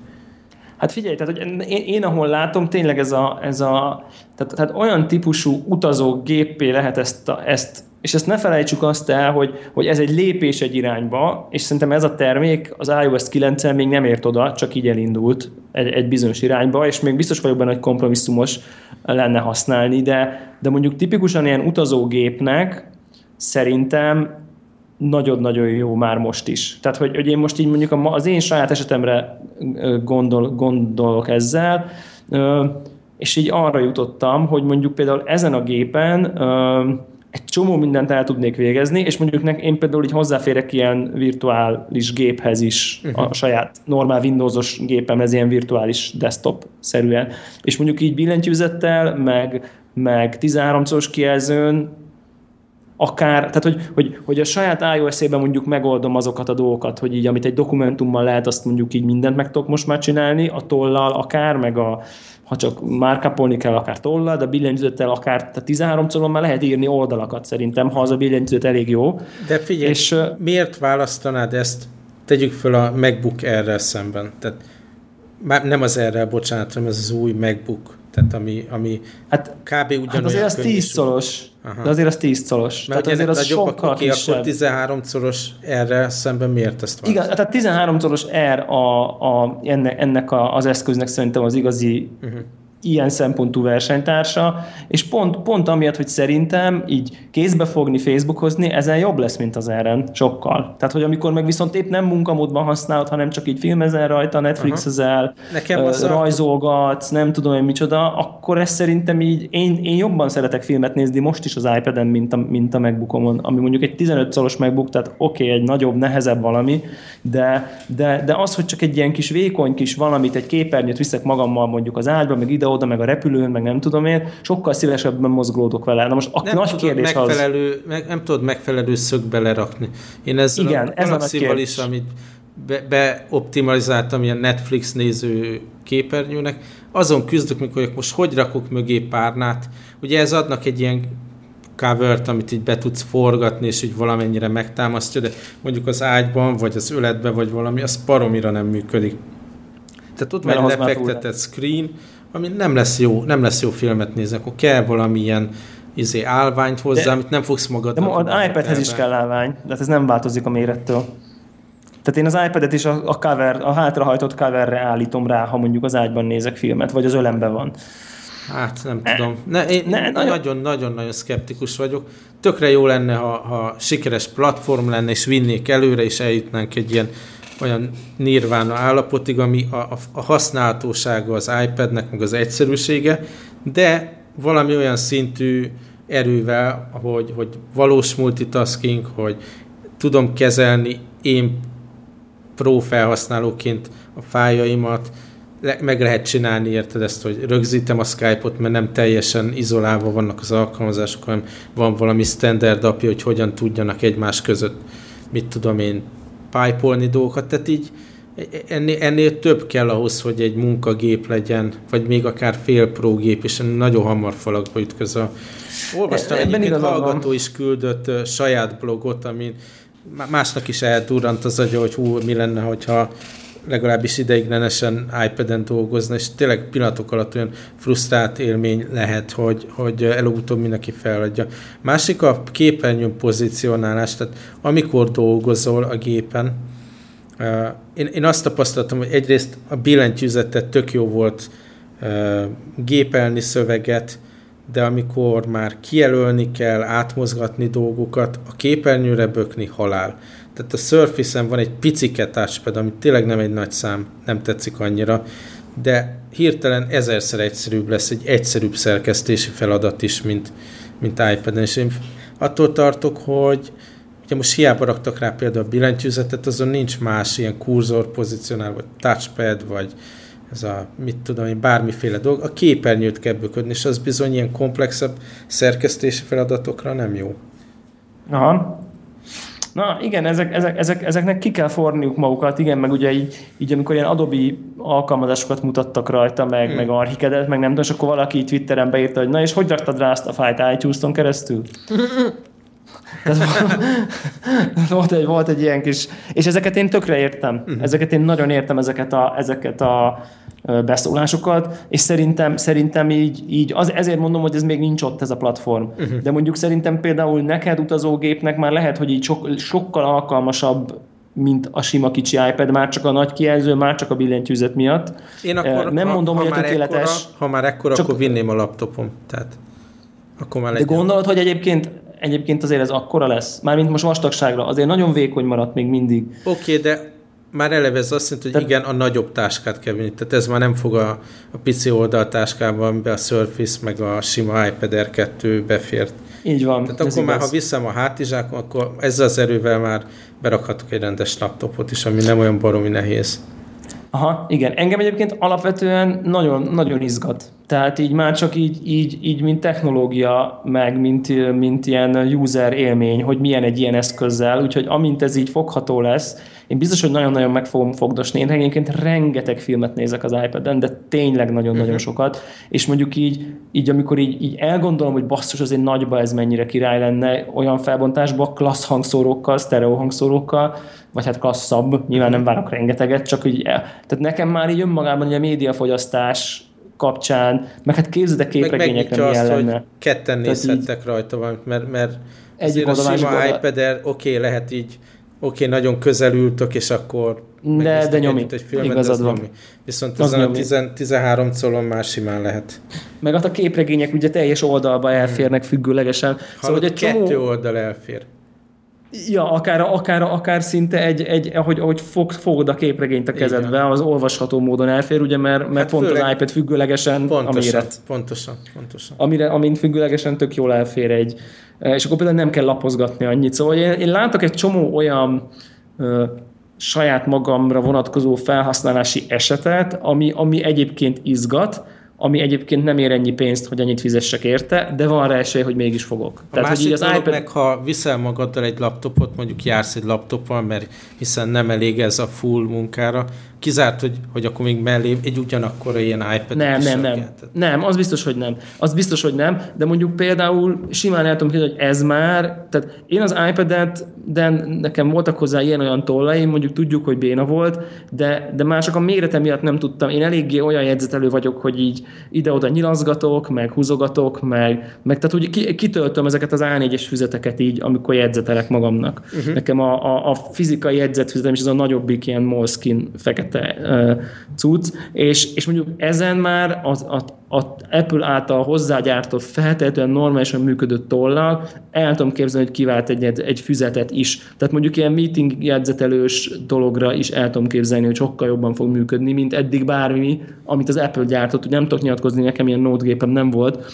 Speaker 1: Hát figyelj, tehát, hogy én, én ahol látom, tényleg ez a, ez a tehát, tehát olyan típusú utazó géppé lehet ezt, a, ezt és ezt ne felejtsük azt el, hogy, hogy ez egy lépés egy irányba, és szerintem ez a termék az iOS 9 még nem ért oda, csak így elindult egy, egy bizonyos irányba, és még biztos vagyok benne, hogy kompromisszumos lenne használni, de, de mondjuk tipikusan ilyen utazógépnek szerintem nagyon-nagyon jó már most is. Tehát, hogy, hogy én most így mondjuk az én saját esetemre gondol, gondolok ezzel, és így arra jutottam, hogy mondjuk például ezen a gépen egy csomó mindent el tudnék végezni, és mondjuk nek, én például így hozzáférek ilyen virtuális géphez is, uh-huh. a mhm. saját normál Windowsos gépemhez ilyen virtuális desktop-szerűen. És mondjuk így billentyűzettel, meg, meg 13 szoros kijelzőn akár, tehát hogy, hogy, hogy a saját iOS-ében mondjuk megoldom azokat a dolgokat, hogy így amit egy dokumentummal lehet, azt mondjuk így mindent meg tudok most már csinálni, a tollal akár, meg a, ha csak márkapolni kell, akár tollal, de a billentyűzettel akár tehát 13 colon már lehet írni oldalakat szerintem, ha az a billentyűzet elég jó.
Speaker 2: De figyelj, és, miért választanád ezt, tegyük föl a MacBook erre szemben, tehát már nem az erre, bocsánat, hanem ez az új MacBook, tehát ami, ami
Speaker 1: hát, kb. ugyanolyan hát azért az 10 szoros, Aha. De azért az 10 szolos.
Speaker 2: Mert tehát azért az sokkal oké, kisebb. akkor 13 szoros erre szemben miért ezt
Speaker 1: van? Igen, tehát 13 szoros R a, a, ennek, ennek a, az eszköznek szerintem az igazi uh-huh ilyen szempontú versenytársa, és pont, pont amiatt, hogy szerintem így kézbe fogni, Facebookozni, ezen jobb lesz, mint az erren, sokkal. Tehát, hogy amikor meg viszont épp nem munkamódban használod, hanem csak így filmezel rajta, Netflixezel, uh, rajzolgatsz, nem tudom én micsoda, akkor ez szerintem így, én, én jobban szeretek filmet nézni most is az iPad-en, mint a, mint a MacBookomon, ami mondjuk egy 15 szoros MacBook, tehát oké, okay, egy nagyobb, nehezebb valami, de, de, de az, hogy csak egy ilyen kis vékony kis valamit, egy képernyőt viszek magammal mondjuk az ágyba, meg ide oda, meg a repülőn, meg nem tudom én, sokkal szívesebben mozgolódok vele. Na most a nem nagy kérdés
Speaker 2: megfelelő, az... Meg, nem tudod megfelelő szögbe lerakni. Én ezzel Igen, a ez a nagy is, amit be, beoptimalizáltam ilyen Netflix néző képernyőnek, azon küzdök, mikor most hogy rakok mögé párnát. Ugye ez adnak egy ilyen covert, amit így be tudsz forgatni, és így valamennyire megtámasztja, de mondjuk az ágyban, vagy az öletbe, vagy valami, az paromira nem működik. Tehát ott van egy lefektetett screen, ami nem lesz jó, nem lesz jó filmet nézni, akkor kell valamilyen izé, állványt hozzá, de, amit nem fogsz magad.
Speaker 1: De az iPadhez is kell állvány, de hát ez nem változik a mérettől. Tehát én az iPad-et is a, a, cover, a hátrahajtott coverre állítom rá, ha mondjuk az ágyban nézek filmet, vagy az ölemben van.
Speaker 2: Hát nem tudom. Ne, én nagyon-nagyon-nagyon szkeptikus vagyok. Tökre jó lenne, ha, ha sikeres platform lenne, és vinnék előre, és eljutnánk egy ilyen olyan nirvána állapotig, ami a, a, a használhatósága az iPadnek, meg az egyszerűsége, de valami olyan szintű erővel, hogy, hogy valós multitasking, hogy tudom kezelni én pro felhasználóként a fájaimat, le, meg lehet csinálni, érted ezt, hogy rögzítem a Skype-ot, mert nem teljesen izolálva vannak az alkalmazások, hanem van valami standard apja, hogy hogyan tudjanak egymás között, mit tudom én, pipe dolgokat, tehát így ennél, ennél több kell ahhoz, hogy egy munkagép legyen, vagy még akár fél pro gép, és nagyon hamar falakba ütközöl. Olvastam e, egyébként hallgató van. is küldött saját blogot, amin másnak is eldurrant az agya, hogy hú, mi lenne, hogyha legalábbis ideiglenesen iPad-en dolgozna, és tényleg pillanatok alatt olyan frusztrált élmény lehet, hogy, hogy előbb-utóbb mindenki feladja. Másik a képernyőn pozicionálás, tehát amikor dolgozol a gépen, én, én azt tapasztaltam, hogy egyrészt a billentyűzetet tök jó volt gépelni szöveget, de amikor már kijelölni kell, átmozgatni dolgokat, a képernyőre bökni halál. Tehát a Surface-en van egy picike touchpad, ami tényleg nem egy nagy szám, nem tetszik annyira, de hirtelen ezerszer egyszerűbb lesz egy egyszerűbb szerkesztési feladat is, mint, mint iPad-en. És én attól tartok, hogy ugye most hiába raktak rá például a billentyűzetet, azon nincs más ilyen kurzor pozícionál, vagy touchpad, vagy ez a, mit tudom én, bármiféle dolog. A képernyőt kell böködni, és az bizony ilyen komplexebb szerkesztési feladatokra nem jó.
Speaker 1: Aha. Na igen, ezek, ezek, ezek, ezeknek ki kell forniuk magukat, igen, meg ugye így, így amikor ilyen Adobe alkalmazásokat mutattak rajta, meg, hmm. meg archikedet, meg nem tudom, és akkor valaki Twitteren beírta, hogy na és hogy raktad rá azt a fájt itunes keresztül? volt, egy, volt egy ilyen kis... És ezeket én tökre értem. Uh-huh. Ezeket én nagyon értem, ezeket a, ezeket a beszólásokat, és szerintem, szerintem így, így az, ezért mondom, hogy ez még nincs ott ez a platform. Uh-huh. De mondjuk szerintem például neked utazógépnek már lehet, hogy így sok, sokkal alkalmasabb mint a sima kicsi iPad, már csak a nagy kijelző, már csak a billentyűzet miatt.
Speaker 2: Én akkor, nem ha, mondom, ha hogy a tökéletes. Ekkora, ha már ekkora, csak, akkor vinném a laptopom. Tehát akkor már
Speaker 1: De gondolod, hogy egyébként egyébként azért ez akkora lesz? Mármint most vastagságra, azért nagyon vékony maradt még mindig.
Speaker 2: Oké, okay, de már eleve ez azt jelenti, hogy Te... igen, a nagyobb táskát kell vinni. Tehát ez már nem fog a, a pici oldaltáskában, amiben a Surface meg a sima iPad Air 2 befért.
Speaker 1: Így van.
Speaker 2: Tehát akkor igaz. már, ha viszem a hátizsákon, akkor ezzel az erővel már berakhatok egy rendes laptopot is, ami nem olyan baromi nehéz.
Speaker 1: Aha, igen. Engem egyébként alapvetően nagyon, nagyon izgat. Tehát így már csak így, így, így mint technológia, meg mint, mint ilyen user élmény, hogy milyen egy ilyen eszközzel, úgyhogy amint ez így fogható lesz, én biztos, hogy nagyon-nagyon meg fogom fogdosni. Én egyébként rengeteg filmet nézek az iPad-en, de tényleg nagyon-nagyon uh-huh. sokat, és mondjuk így, így amikor így, így elgondolom, hogy basszus, azért nagyba ez mennyire király lenne, olyan felbontásban, klassz hangszórókkal, sztereó hangszórókkal, vagy hát klasszabb, nyilván nem várok rengeteget, csak így, tehát nekem már így önmagában a médiafogyasztás kapcsán, meg hát képzeld a képregényekre milyen azt, lenne. hogy
Speaker 2: ketten nézhettek rajta valamit, mert, mert azért a sima ipad oké, okay, lehet így oké, okay, nagyon közel ültök, és akkor
Speaker 1: de, de nyomi. Egy
Speaker 2: filmet, Igazad van. Nyomi. Viszont az a 10, 13 colon már simán lehet.
Speaker 1: Meg a képregények ugye teljes oldalba elférnek függőlegesen.
Speaker 2: Szóval, hogy egy kettő csomó... oldal elfér.
Speaker 1: Ja, akár, akár, akár szinte egy, egy ahogy, ahogy fog, fogod a képregényt a kezedbe, Igen. az olvasható módon elfér, ugye, mert, mert hát pont főleg, az iPad függőlegesen
Speaker 2: pontosan,
Speaker 1: a méret.
Speaker 2: Pontosan, pontosan.
Speaker 1: Amire, amint függőlegesen tök jól elfér egy, és akkor például nem kell lapozgatni annyit. Szóval én, én látok egy csomó olyan ö, saját magamra vonatkozó felhasználási esetet, ami, ami egyébként izgat, ami egyébként nem ér ennyi pénzt, hogy annyit fizessek érte, de van rá esély, hogy mégis fogok.
Speaker 2: A Tehát, másik hogy az iPad... meg, ha viszel magaddal egy laptopot, mondjuk jársz egy laptoppal, mert hiszen nem elég ez a full munkára, kizárt, hogy, hogy akkor még mellé egy ugyanakkor ilyen iPad
Speaker 1: Nem, nem, nem. Nem, az biztos, hogy nem. Az biztos, hogy nem, de mondjuk például simán el tudom hogy ez már, tehát én az iPad-et, de nekem voltak hozzá ilyen-olyan tollaim, mondjuk tudjuk, hogy béna volt, de, de már csak a mérete miatt nem tudtam. Én eléggé olyan jegyzetelő vagyok, hogy így ide-oda nyilazgatok, meg húzogatok, meg, meg tehát hogy kitöltöm ezeket az A4-es füzeteket így, amikor jegyzetelek magamnak. Uh-huh. Nekem a, a, a fizikai jegyzetfüzetem is az a nagyobbik ilyen Moleskine fekete fekete cucc, és, és mondjuk ezen már az, a, a Apple által hozzágyártott feltétlenül normálisan működő tollal el tudom képzelni, hogy kivált egy, egy füzetet is. Tehát mondjuk ilyen meeting jegyzetelős dologra is el tudom képzelni, hogy sokkal jobban fog működni, mint eddig bármi, amit az Apple gyártott. Hogy nem tudok nyilatkozni, nekem ilyen notgépem nem volt,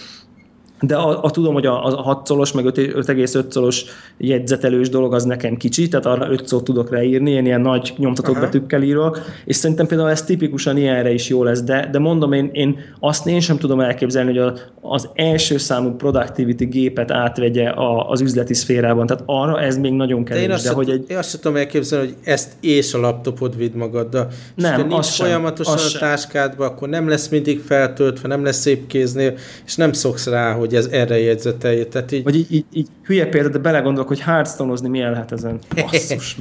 Speaker 1: de a, a tudom, hogy a, a 6 szolos, meg 5,5 szolos jegyzetelős dolog az nekem kicsi, tehát arra 5 szót tudok leírni, én ilyen nagy nyomtatott Aha. betűkkel írok, és szerintem például ez tipikusan ilyenre is jó lesz, de, de mondom, én, én azt én sem tudom elképzelni, hogy a, az első számú productivity gépet átvegye a, az üzleti szférában, tehát arra ez még nagyon kevés. De
Speaker 2: én azt,
Speaker 1: de,
Speaker 2: hogy egy... én azt tudom elképzelni, hogy ezt és a laptopod vidd magaddal. Nem, és nincs sem, folyamatosan a táskádba, akkor nem lesz mindig feltöltve, nem lesz szép kéznél, és nem szoksz rá, hogy hogy ez erre jegyzetelje. Tehát
Speaker 1: így... Vagy így, így, így hülye példa, de belegondolok, hogy hearthstone milyen lehet ezen. Basszus.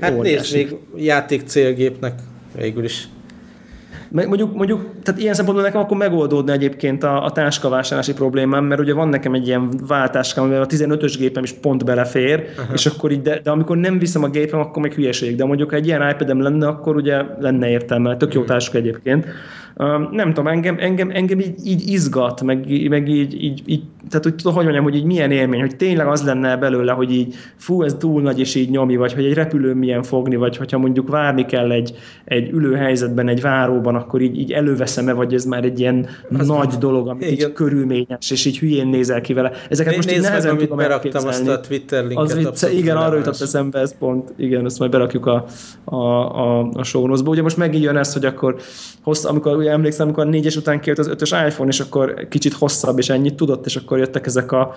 Speaker 2: hát nézd, még játék célgépnek végül is.
Speaker 1: Mondjuk, mondjuk, tehát ilyen szempontból nekem akkor megoldódna egyébként a, a táskavásárlási problémám, mert ugye van nekem egy ilyen váltáskám, amivel a 15-ös gépem is pont belefér, uh-huh. és akkor így, de, de, amikor nem viszem a gépem, akkor még hülyeség. De mondjuk, ha egy ilyen iPad-em lenne, akkor ugye lenne értelme. Tök jó táska egyébként nem tudom, engem, engem, engem így, így izgat, meg, meg így, így, így, tehát hogy tudom, hogy mondjam, hogy így milyen élmény, hogy tényleg az lenne belőle, hogy így fú, ez túl nagy és így nyomi, vagy hogy egy repülő milyen fogni, vagy hogyha mondjuk várni kell egy, egy ülő helyzetben, egy váróban, akkor így, így előveszem-e, vagy ez már egy ilyen az nagy van. dolog, ami így körülményes, és így hülyén nézel ki vele. Ezeket
Speaker 2: most így nehezen meg, tudom beraktam azt a Twitter linket. Az
Speaker 1: vicce, igen, arra jutott eszembe ez pont, igen, ezt majd berakjuk a, a, a, a show Ugye most megint jön ez, hogy akkor hossz, amikor ugye emlékszem, amikor a négyes után kijött az ötös iPhone, és akkor kicsit hosszabb, és ennyit tudott, és akkor jöttek ezek a,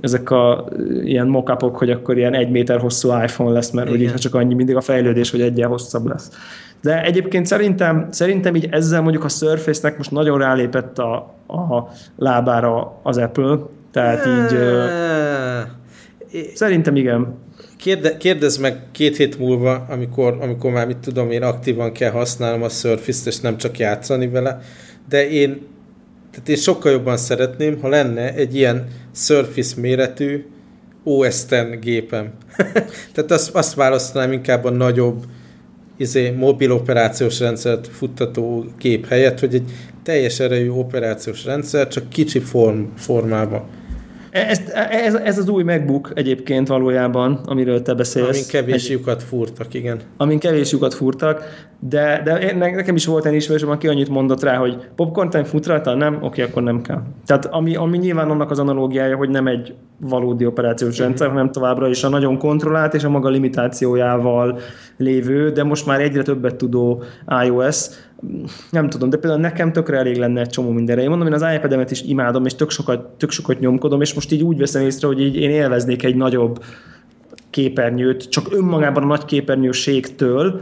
Speaker 1: ezek a ilyen mockupok, hogy akkor ilyen egy méter hosszú iPhone lesz, mert ugye csak annyi mindig a fejlődés, hogy egyen hosszabb lesz. De egyébként szerintem, szerintem így ezzel mondjuk a Surface-nek most nagyon rálépett a, a lábára az Apple, tehát így szerintem igen.
Speaker 2: Kérde, kérdezz meg két hét múlva, amikor, amikor már mit tudom én aktívan kell használnom a Surface-t, és nem csak játszani vele, de én, tehát én sokkal jobban szeretném, ha lenne egy ilyen Surface méretű OS X gépem. tehát azt, azt választanám inkább a nagyobb izé, mobil operációs rendszert futtató gép helyett, hogy egy teljes erejű operációs rendszer, csak kicsi form, formában.
Speaker 1: Ez, ez, ez az új MacBook egyébként valójában, amiről te beszélsz.
Speaker 2: Amin kevés lyukat fúrtak, igen.
Speaker 1: Amin kevés lyukat fúrtak, de, de nekem is volt egy ismerősöm, aki annyit mondott rá, hogy popcorn time fut rajta, nem? Oké, akkor nem kell. Tehát ami, ami nyilván annak az analógiája, hogy nem egy valódi operációs rendszer, hanem továbbra is a nagyon kontrollált és a maga limitációjával lévő, de most már egyre többet tudó iOS, nem tudom, de például nekem tökre elég lenne egy csomó mindenre. Én mondom, én az iPad-emet is imádom, és tök sokat, tök sokat nyomkodom, és most így úgy veszem észre, hogy így én élveznék egy nagyobb képernyőt, csak önmagában a nagy képernyőségtől,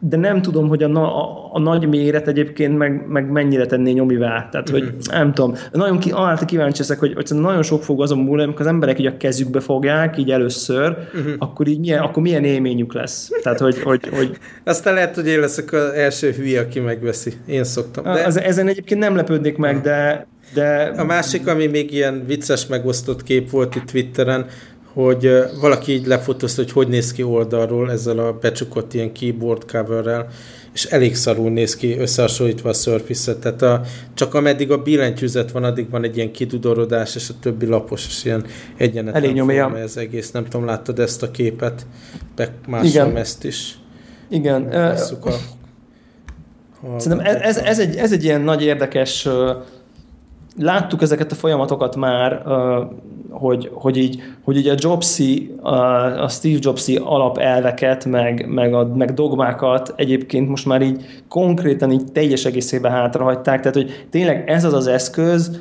Speaker 1: de nem tudom, hogy a, na, a, a nagy méret egyébként meg, meg mennyire tenné nyomivá. Tehát, hogy uh-huh. nem tudom. Nagyon ki, arra kíváncsi leszek, hogy, hogy nagyon sok fog azon múlni, amikor az emberek így a kezükbe fogják, így először, uh-huh. akkor így milyen, akkor milyen élményük lesz. Tehát, hogy, hogy, hogy...
Speaker 2: Aztán lehet, hogy én leszek az első hülye, aki megveszi. Én szoktam.
Speaker 1: De... Az, ezen egyébként nem lepődnék meg, de, de...
Speaker 2: A másik, ami még ilyen vicces megosztott kép volt itt Twitteren, hogy valaki így lefotózta, hogy hogy néz ki oldalról ezzel a becsukott ilyen keyboard coverrel, és elég szarul néz ki összehasonlítva a surface Tehát a, csak ameddig a billentyűzet van, addig van egy ilyen kidudorodás, és a többi lapos, és ilyen egyenetlen elég nyomja. ez egész. Nem tudom, láttad ezt a képet? Másolom ezt is.
Speaker 1: Igen. Uh, a Szerintem ez, ez, ez, egy, ez egy ilyen nagy érdekes láttuk ezeket a folyamatokat már, hogy, hogy, így, hogy így a Jobsi, a Steve Jobsi alapelveket, meg, meg, a, meg dogmákat egyébként most már így konkrétan így teljes egészében hátrahagyták, tehát hogy tényleg ez az az eszköz,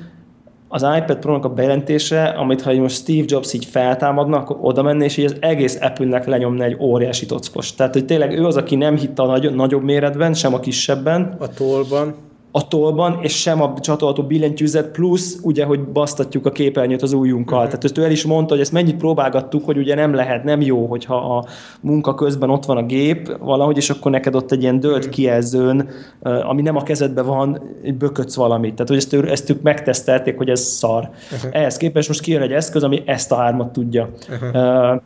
Speaker 1: az iPad Pro-nak a bejelentése, amit ha most Steve Jobs így feltámadna, akkor oda menné, és így az egész Apple-nek lenyomna egy óriási tockos. Tehát, hogy tényleg ő az, aki nem hitt a nagy, nagyobb méretben, sem a kisebben.
Speaker 2: A tollban
Speaker 1: a tollban, és sem a csatolható billentyűzet, plusz ugye, hogy basztatjuk a képernyőt az ujjunkkal. Uh-huh. Tehát ezt ő el is mondta, hogy ezt mennyit próbálgattuk, hogy ugye nem lehet, nem jó, hogyha a munka közben ott van a gép valahogy, és akkor neked ott egy ilyen dölt uh-huh. kijelzőn, ami nem a kezedben van, bökötsz valamit. Tehát, hogy ezt, ezt ők megtesztelték, hogy ez szar. Uh-huh. Ehhez képest most kijön egy eszköz, ami ezt a hármat tudja. Uh-huh.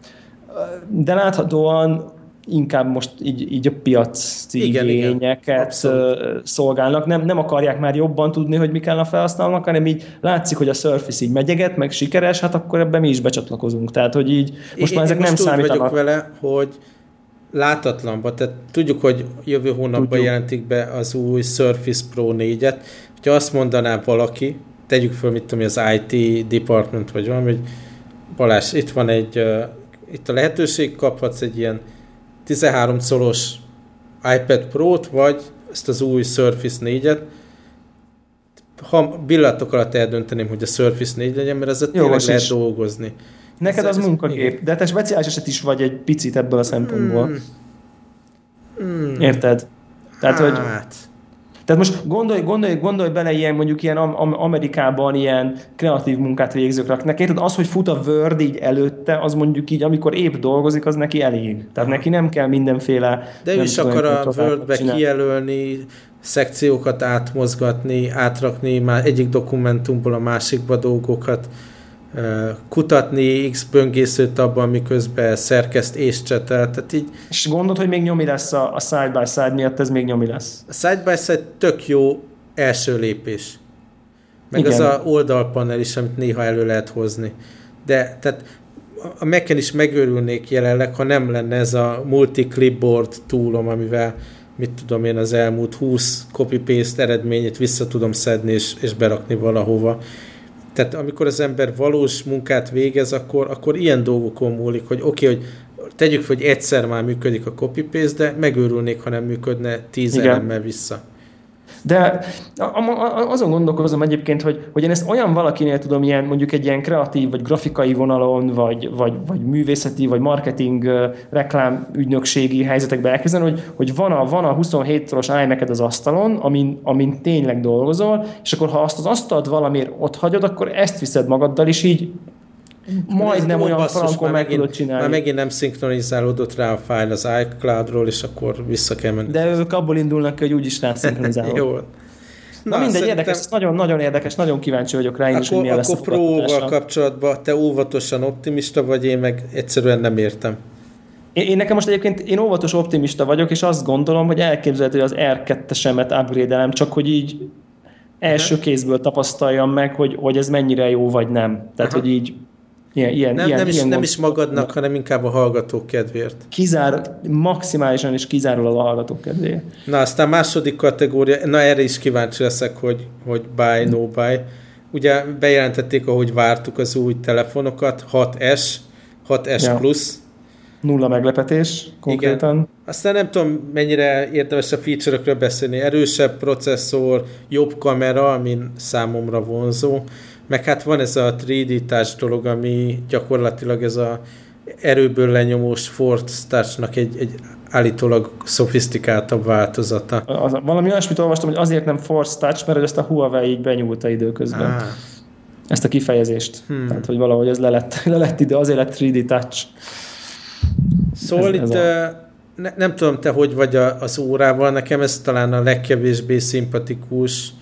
Speaker 1: De láthatóan inkább most így, így a piaci igen, igényeket igen. szolgálnak. Nem, nem akarják már jobban tudni, hogy mi kell a felhasználónak, hanem így látszik, hogy a Surface így megyeget, meg sikeres, hát akkor ebben mi is becsatlakozunk. Tehát, hogy így most már ezek
Speaker 2: most
Speaker 1: nem számítanak.
Speaker 2: vagyok vele, hogy látatlanba, tehát tudjuk, hogy jövő hónapban tudjuk. jelentik be az új Surface Pro 4-et, hogyha azt mondaná valaki, tegyük föl, mit tudom, az IT department vagy valami, hogy Balázs, itt van egy, uh, itt a lehetőség, kaphatsz egy ilyen 13 szolos iPad Pro-t, vagy ezt az új Surface 4-et, ha billatok alatt eldönteném, hogy a Surface 4 legyen, mert ezzel tényleg is. lehet dolgozni.
Speaker 1: Neked az munkagép, de te speciális eset is vagy egy picit ebből a szempontból. Mm. Mm. Érted? Tehát, hát. hogy tehát most gondolj, gondolj, gondolj bele ilyen mondjuk ilyen Amerikában ilyen kreatív munkát végzőkre. Neki érted, az, hogy fut a Word így előtte, az mondjuk így, amikor épp dolgozik, az neki elég. Tehát neki nem kell mindenféle...
Speaker 2: De ő is akar a Wordbe kijelölni, szekciókat átmozgatni, átrakni már egyik dokumentumból a másikba dolgokat kutatni X böngészőt abban, miközben szerkeszt és csetel. Tehát így...
Speaker 1: És gondolod, hogy még nyomi lesz a, a side-by-side miatt, ez még nyomi lesz?
Speaker 2: A side-by-side tök jó első lépés. Meg Igen. az a oldalpanel is, amit néha elő lehet hozni. De tehát a mac is megőrülnék jelenleg, ha nem lenne ez a multi-clipboard túlom, amivel mit tudom én, az elmúlt 20 copy-paste eredményét vissza tudom szedni és, és berakni valahova tehát amikor az ember valós munkát végez, akkor, akkor ilyen dolgokon múlik, hogy oké, okay, hogy tegyük hogy egyszer már működik a copy-paste, de megőrülnék, ha nem működne tíz elemmel vissza.
Speaker 1: De azon gondolkozom egyébként, hogy, hogy én ezt olyan valakinél tudom ilyen, mondjuk egy ilyen kreatív, vagy grafikai vonalon, vagy, vagy, vagy művészeti, vagy marketing reklám ügynökségi helyzetekbe elkezdeni, hogy, hogy van a, van a 27 szoros imac az asztalon, amin, amin tényleg dolgozol, és akkor ha azt az asztalt valamiért ott hagyod, akkor ezt viszed magaddal, és így majdnem olyan frankon meg tudod csinálni.
Speaker 2: Már megint nem szinkronizálódott rá a fájl az iCloud-ról, és akkor vissza kell menni.
Speaker 1: De ők abból indulnak ki, hogy úgyis rá szinkronizálódott. Jó. Na, Na mindegy, szerintem... érdekes, nagyon-nagyon érdekes, nagyon kíváncsi vagyok rá, én
Speaker 2: akkor, is, hogy milyen lesz Akkor próval kapcsolatban te óvatosan optimista vagy, én meg egyszerűen nem értem.
Speaker 1: Én, én nekem most egyébként, én óvatos optimista vagyok, és azt gondolom, hogy elképzelhető, hogy az R2-esemet upgrade csak hogy így első kézből tapasztaljam meg, hogy, hogy ez mennyire jó, vagy nem. Tehát, Aha. hogy így Ilyen, ilyen,
Speaker 2: nem,
Speaker 1: ilyen,
Speaker 2: nem, is,
Speaker 1: ilyen
Speaker 2: nem is magadnak, gond... hanem inkább a hallgatók kedvéért.
Speaker 1: Kizár, maximálisan is kizárólag a hallgatók kedvéért.
Speaker 2: Na, aztán második kategória, na erre is kíváncsi leszek, hogy, hogy buy, no buy. Ugye bejelentették, ahogy vártuk az új telefonokat, 6S, 6S ja. Plus.
Speaker 1: Nulla meglepetés konkrétan. Igen.
Speaker 2: Aztán nem tudom, mennyire érdemes a feature-ökről beszélni. Erősebb processzor, jobb kamera, amin számomra vonzó meg hát van ez a 3D touch dolog, ami gyakorlatilag ez a erőből lenyomós Force touch egy, egy állítólag szofisztikáltabb változata.
Speaker 1: Az, valami olyasmit olvastam, hogy azért nem Force Touch, mert ezt a Huawei így benyúlta időközben. Ah. Ezt a kifejezést. Hmm. Tehát, hogy valahogy ez le lett, le lett ide, azért lett 3D Touch.
Speaker 2: Szóval ez, itt ez a... ne, nem tudom te, hogy vagy a, az órával, nekem ez talán a legkevésbé szimpatikus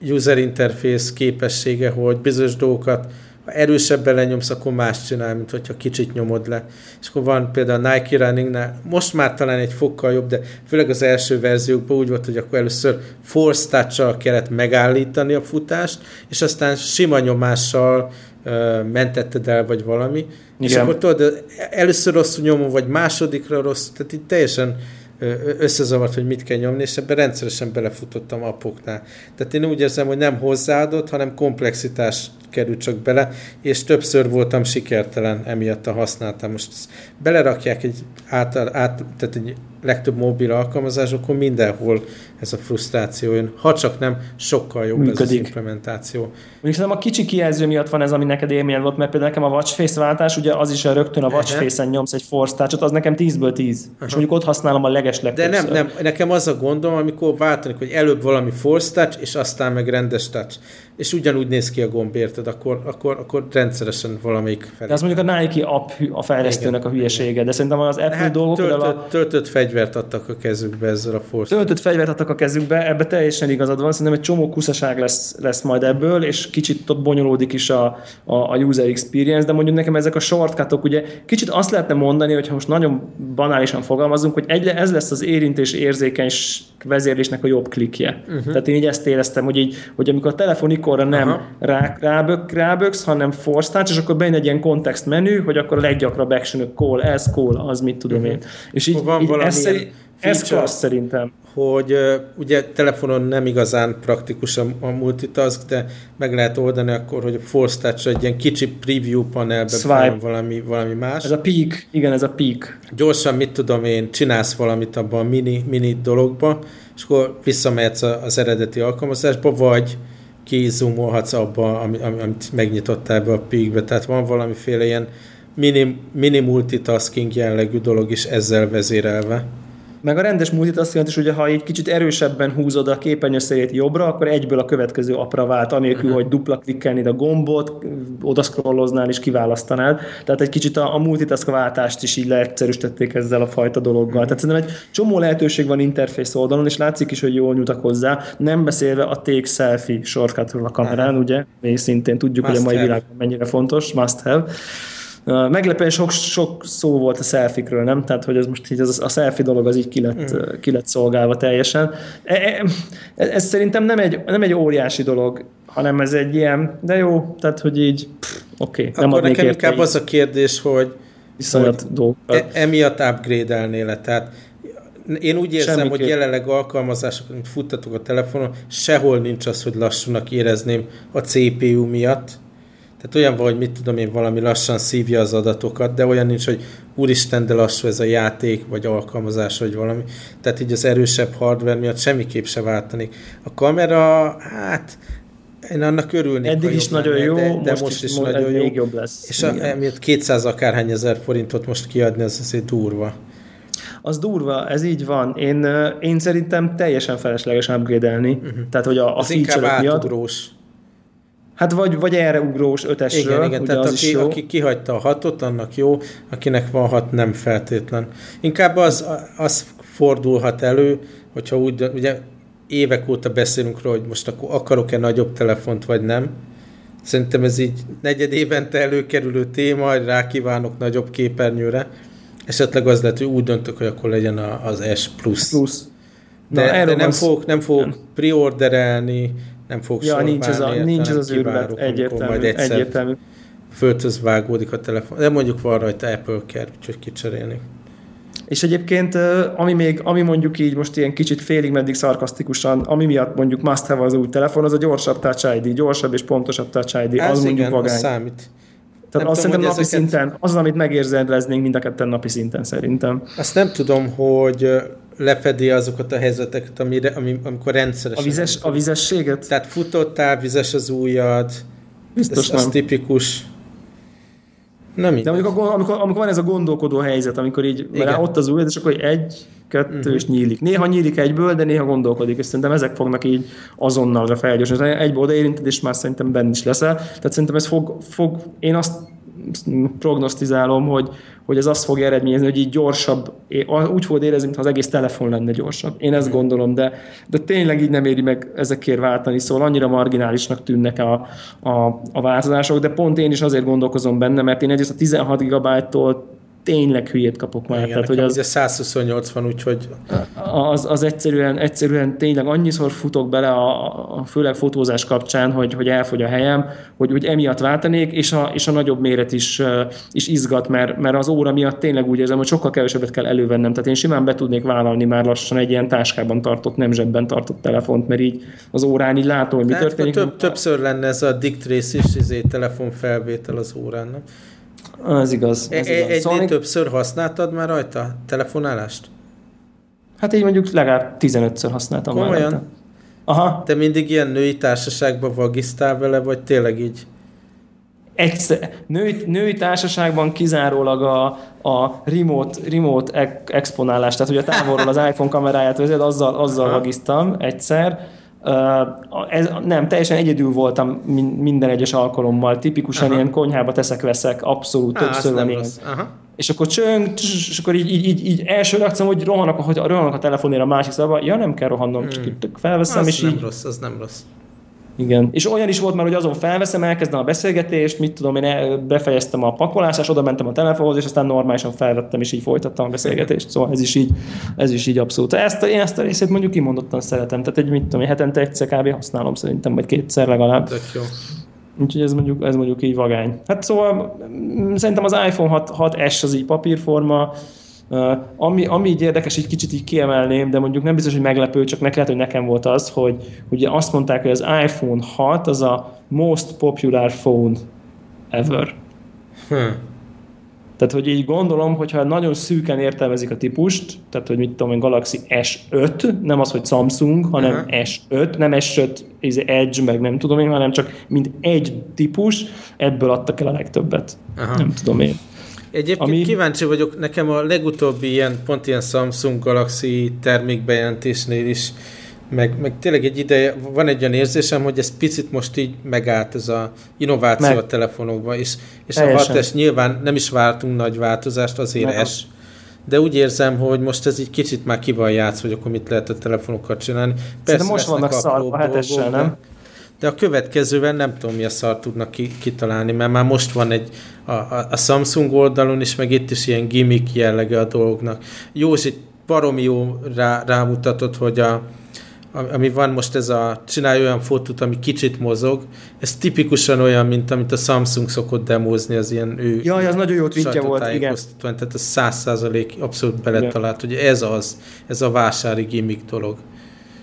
Speaker 2: user interface képessége, hogy bizonyos dolgokat ha erősebben lenyomsz, akkor más csinál, mint hogyha kicsit nyomod le. És akkor van például a Nike Runningnál, most már talán egy fokkal jobb, de főleg az első verziókban úgy volt, hogy akkor először force touch kellett megállítani a futást, és aztán sima nyomással uh, mentetted el, vagy valami. Igen. És akkor tudod, először rosszul nyomom, vagy másodikra rossz, tehát itt teljesen összezavart, hogy mit kell nyomni, és ebben rendszeresen belefutottam apoknál. Tehát én úgy érzem, hogy nem hozzáadott, hanem komplexitás került csak bele, és többször voltam sikertelen emiatt a használtam. Most belerakják egy, át, át, tehát egy legtöbb mobil alkalmazásokon mindenhol ez a frusztráció jön, ha csak nem sokkal jobb Működik. ez az implementáció.
Speaker 1: Mondjuk szerintem a kicsi kijelző miatt van ez, ami neked élmény volt, mert például nekem a watchface váltás, ugye az is a rögtön a watchface-en nyomsz egy force touch az nekem 10-ből 10. Aha. És mondjuk ott használom a leges
Speaker 2: De nem, nem, nekem az a gondom, amikor váltani, hogy előbb valami force touch, és aztán meg rendes touch és ugyanúgy néz ki a gomb, érted, akkor, akkor, akkor rendszeresen valamelyik
Speaker 1: felé. De az mondjuk a Nike app a fejlesztőnek a hülyesége, de szerintem az Apple hát, dolgok...
Speaker 2: Töltött, a... töltött fegyvert adtak a kezükbe ezzel a force
Speaker 1: Töltött fegyvert adtak a kezükbe, ebbe teljesen igazad van, szerintem egy csomó kuszaság lesz, lesz majd ebből, és kicsit ott bonyolódik is a, a, a user experience, de mondjuk nekem ezek a shortcutok, ugye kicsit azt lehetne mondani, hogy ha most nagyon banálisan fogalmazunk, hogy egy, ez lesz az érintés érzékeny vezérlésnek a jobb klikje. Uh-huh. Tehát én így ezt éreztem, hogy, így, hogy amikor a telefon ikonra nem rá, rábök, ráböksz, hanem force touch, és akkor bejön egy ilyen kontext menü, hogy akkor a leggyakrabb action call, ez call, az mit tudom uh-huh. én.
Speaker 2: És így, van így szerint...
Speaker 1: Ez klassz szerintem.
Speaker 2: Hogy ugye telefonon nem igazán praktikus a, a multitask, de meg lehet oldani akkor, hogy a Force touch egy ilyen kicsi preview panelben valami, valami más.
Speaker 1: Ez a peak, igen, ez a peak.
Speaker 2: Gyorsan, mit tudom én, csinálsz valamit abban a mini, mini dologba, és akkor visszamehetsz az eredeti alkalmazásba, vagy kizumolhatsz abba, amit, amit megnyitottál ebbe a peakbe. Tehát van valamiféle ilyen mini, mini multitasking jellegű dolog is ezzel vezérelve.
Speaker 1: Meg a rendes multitasking is, ugye, ha egy kicsit erősebben húzod a képernyőszerét jobbra, akkor egyből a következő apra vált, anélkül, uh-huh. hogy dupla klikkelnéd a gombot, oda scrolloznál és kiválasztanád. Tehát egy kicsit a, a multitask váltást is így leegyszerűsítették ezzel a fajta dologgal. Uh-huh. Tehát szerintem egy csomó lehetőség van interfész oldalon, és látszik is, hogy jól nyújtak hozzá, nem beszélve a take selfie shortcutról a kamerán, uh-huh. ugye? Mi szintén tudjuk, must hogy a mai világban mennyire fontos, must have. Meglepően sok, sok szó volt a szelfikről, nem? Tehát, hogy ez most így az, a selfie dolog az így ki lett, mm. ki lett szolgálva teljesen. E, e, ez, ez szerintem nem egy, nem egy óriási dolog, hanem ez egy ilyen, de jó, tehát, hogy így, oké. Okay,
Speaker 2: nem Akkor nekem inkább így. az a kérdés, hogy, hogy e, emiatt upgrade-elnél tehát én úgy érzem, Semmi hogy jelenleg alkalmazások, amit futtatok a telefonon, sehol nincs az, hogy lassúnak érezném a CPU miatt, tehát olyan van, hogy mit tudom én, valami lassan szívja az adatokat, de olyan nincs, hogy úristen, de lassú ez a játék, vagy alkalmazás, vagy valami. Tehát így az erősebb hardware miatt semmiképp se váltanék. A kamera, hát én annak örülnék.
Speaker 1: Eddig is nagyon lenne, jó,
Speaker 2: de, de most, most is, is nagyon jó.
Speaker 1: jobb lesz.
Speaker 2: És a, emiatt 200 akárhány ezer forintot most kiadni, az azért durva.
Speaker 1: Az durva, ez így van. Én, én szerintem teljesen felesleges upgrade-elni. Uh-huh. Tehát, hogy a, a feature miatt... Átugrós Hát vagy, vagy erre ugrós ötesről,
Speaker 2: igen, igen, tehát aki, jó. aki kihagyta a hatot, annak jó, akinek van hat, nem feltétlen. Inkább az, az fordulhat elő, hogyha úgy, ugye évek óta beszélünk róla, hogy most akkor akarok-e nagyobb telefont, vagy nem. Szerintem ez így negyed évente előkerülő téma, hogy rákívánok nagyobb képernyőre. Esetleg az lehet, hogy úgy döntök, hogy akkor legyen az S+. Plus. Plus. De, Na, de nem, fogok, nem fogok preorderelni, nem fog
Speaker 1: ja, nincs ez, a, nincs ez az őrület, egyértelmű, majd egyszer egyértelmű.
Speaker 2: Földhöz vágódik a telefon. De mondjuk van rajta Apple Care, úgyhogy kicserélni.
Speaker 1: És egyébként, ami még, ami mondjuk így most ilyen kicsit félig meddig szarkasztikusan, ami miatt mondjuk must have az új telefon, az a gyorsabb Touch ID, gyorsabb és pontosabb Touch ID,
Speaker 2: Ez
Speaker 1: az
Speaker 2: igen,
Speaker 1: mondjuk vagány.
Speaker 2: Számít.
Speaker 1: Tehát nem azt tudom, szerintem napi ezeket... szinten, az, amit megérzeleznénk mind a ketten napi szinten szerintem.
Speaker 2: Azt nem tudom, hogy lefedi azokat a helyzeteket, amire, ami, amikor rendszeresen...
Speaker 1: A, vizes, a vizességet?
Speaker 2: Tehát futottál, vizes az ujjad, Biztos ez, nem. az tipikus.
Speaker 1: Nem. De mondjuk amikor, amikor, amikor van ez a gondolkodó helyzet, amikor így, mert ott az ujjad, és akkor egy, kettő, uh-huh. és nyílik. Néha nyílik egyből, de néha gondolkodik, és szerintem ezek fognak így azonnalra felgyorsítani. Egyből odaérinted, és már szerintem benne is leszel. Tehát szerintem ez fog, fog én azt prognosztizálom, hogy, hogy ez azt fogja eredményezni, hogy így gyorsabb, úgy fogod érezni, mintha az egész telefon lenne gyorsabb. Én ezt gondolom, de, de tényleg így nem éri meg ezekért váltani, szóval annyira marginálisnak tűnnek a, a, a változások, de pont én is azért gondolkozom benne, mert én egyrészt a 16 GB-tól tényleg hülyét kapok már.
Speaker 2: Igen, Tehát, hogy az, 128 van, úgyhogy...
Speaker 1: Az, az egyszerűen, egyszerűen tényleg annyiszor futok bele, a, a főleg fotózás kapcsán, hogy, hogy elfogy a helyem, hogy, hogy emiatt váltanék, és a, és a nagyobb méret is, is izgat, mert, mert az óra miatt tényleg úgy érzem, hogy sokkal kevesebbet kell elővennem. Tehát én simán be tudnék vállalni már lassan egy ilyen táskában tartott, nem zsebben tartott telefont, mert így az órán így látom, hogy mi Tehát történik.
Speaker 2: Több, többször lenne ez a Dick Trace is, izé, telefonfelvétel az órán, nem?
Speaker 1: Az igaz. Ez
Speaker 2: igaz. Egy szóval többször használtad már rajta telefonálást?
Speaker 1: Hát így mondjuk legalább 15-ször használtam Komolyan? már rajta.
Speaker 2: Aha. Te mindig ilyen női társaságban vagisztál vele, vagy tényleg így?
Speaker 1: Egyszer, női, női társaságban kizárólag a, a remote, remote exponálás, tehát hogy a távolról az iPhone kameráját vezet, azzal, azzal vagisztam egyszer, ez, nem, teljesen egyedül voltam minden egyes alkalommal. Tipikusan Aha. ilyen konyhába teszek-veszek, abszolút Á, többször van ilyen. És akkor csöng, és akkor így, így, így, így első reakcióm, hogy rohanok, hogy rohanok a telefonért a másik szabba, ja nem kell rohannom, hmm. csak itt felveszem,
Speaker 2: az
Speaker 1: és
Speaker 2: nem
Speaker 1: így...
Speaker 2: rossz, az nem rossz.
Speaker 1: Igen. És olyan is volt már, hogy azon felveszem, elkezdem a beszélgetést, mit tudom, én befejeztem a pakolást, oda mentem a telefonhoz, és aztán normálisan felvettem, és így folytattam a beszélgetést. Szóval ez is így, ez is így abszolút. Ezt én ezt a részét mondjuk kimondottan szeretem. Tehát egy, mit tudom, hetente egyszer kb. használom szerintem, vagy kétszer legalább.
Speaker 2: Tök jó.
Speaker 1: Úgyhogy ez mondjuk, ez mondjuk így vagány. Hát szóval mm, szerintem az iPhone 6, 6S az így papírforma, ami, ami így érdekes, egy kicsit így kiemelném, de mondjuk nem biztos, hogy meglepő, csak nek lehet, hogy nekem volt az, hogy ugye azt mondták, hogy az iPhone 6 az a most popular phone ever. Hmm. Tehát, hogy így gondolom, hogyha nagyon szűken értelmezik a típust, tehát, hogy mit tudom én, Galaxy S5, nem az, hogy Samsung, hanem uh-huh. S5, nem S5, Edge, meg nem tudom én, hanem csak mint egy típus, ebből adtak el a legtöbbet. Uh-huh. Nem tudom én.
Speaker 2: Egyébként Ami... kíváncsi vagyok, nekem a legutóbbi ilyen, pont ilyen Samsung Galaxy termékbejelentésnél is meg, meg tényleg egy ideje, van egy olyan érzésem, hogy ez picit most így megállt ez a innováció meg. a telefonokban, és, és a 6 nyilván nem is vártunk nagy változást, azért Aha. S, de úgy érzem, hogy most ez egy kicsit már ki van játsz, hogy akkor mit lehet a telefonokkal csinálni.
Speaker 1: Persze most vannak szarva a hetessel, nem?
Speaker 2: De a következőben nem tudom, mi a szar tudnak ki, kitalálni, mert már most van egy a, a, a Samsung oldalon is, meg itt is ilyen gimmick jellege a dolgnak. Józsi baromi jó rá, rámutatott, hogy a, ami van most ez a, csinálj olyan fotót, ami kicsit mozog, ez tipikusan olyan, mint amit a Samsung szokott demózni, az ilyen ő...
Speaker 1: Jaj, az nagyon jó tweetje volt, igen.
Speaker 2: Tehát a száz százalék abszolút beletalált, hogy ez az, ez a vásári gimmick dolog.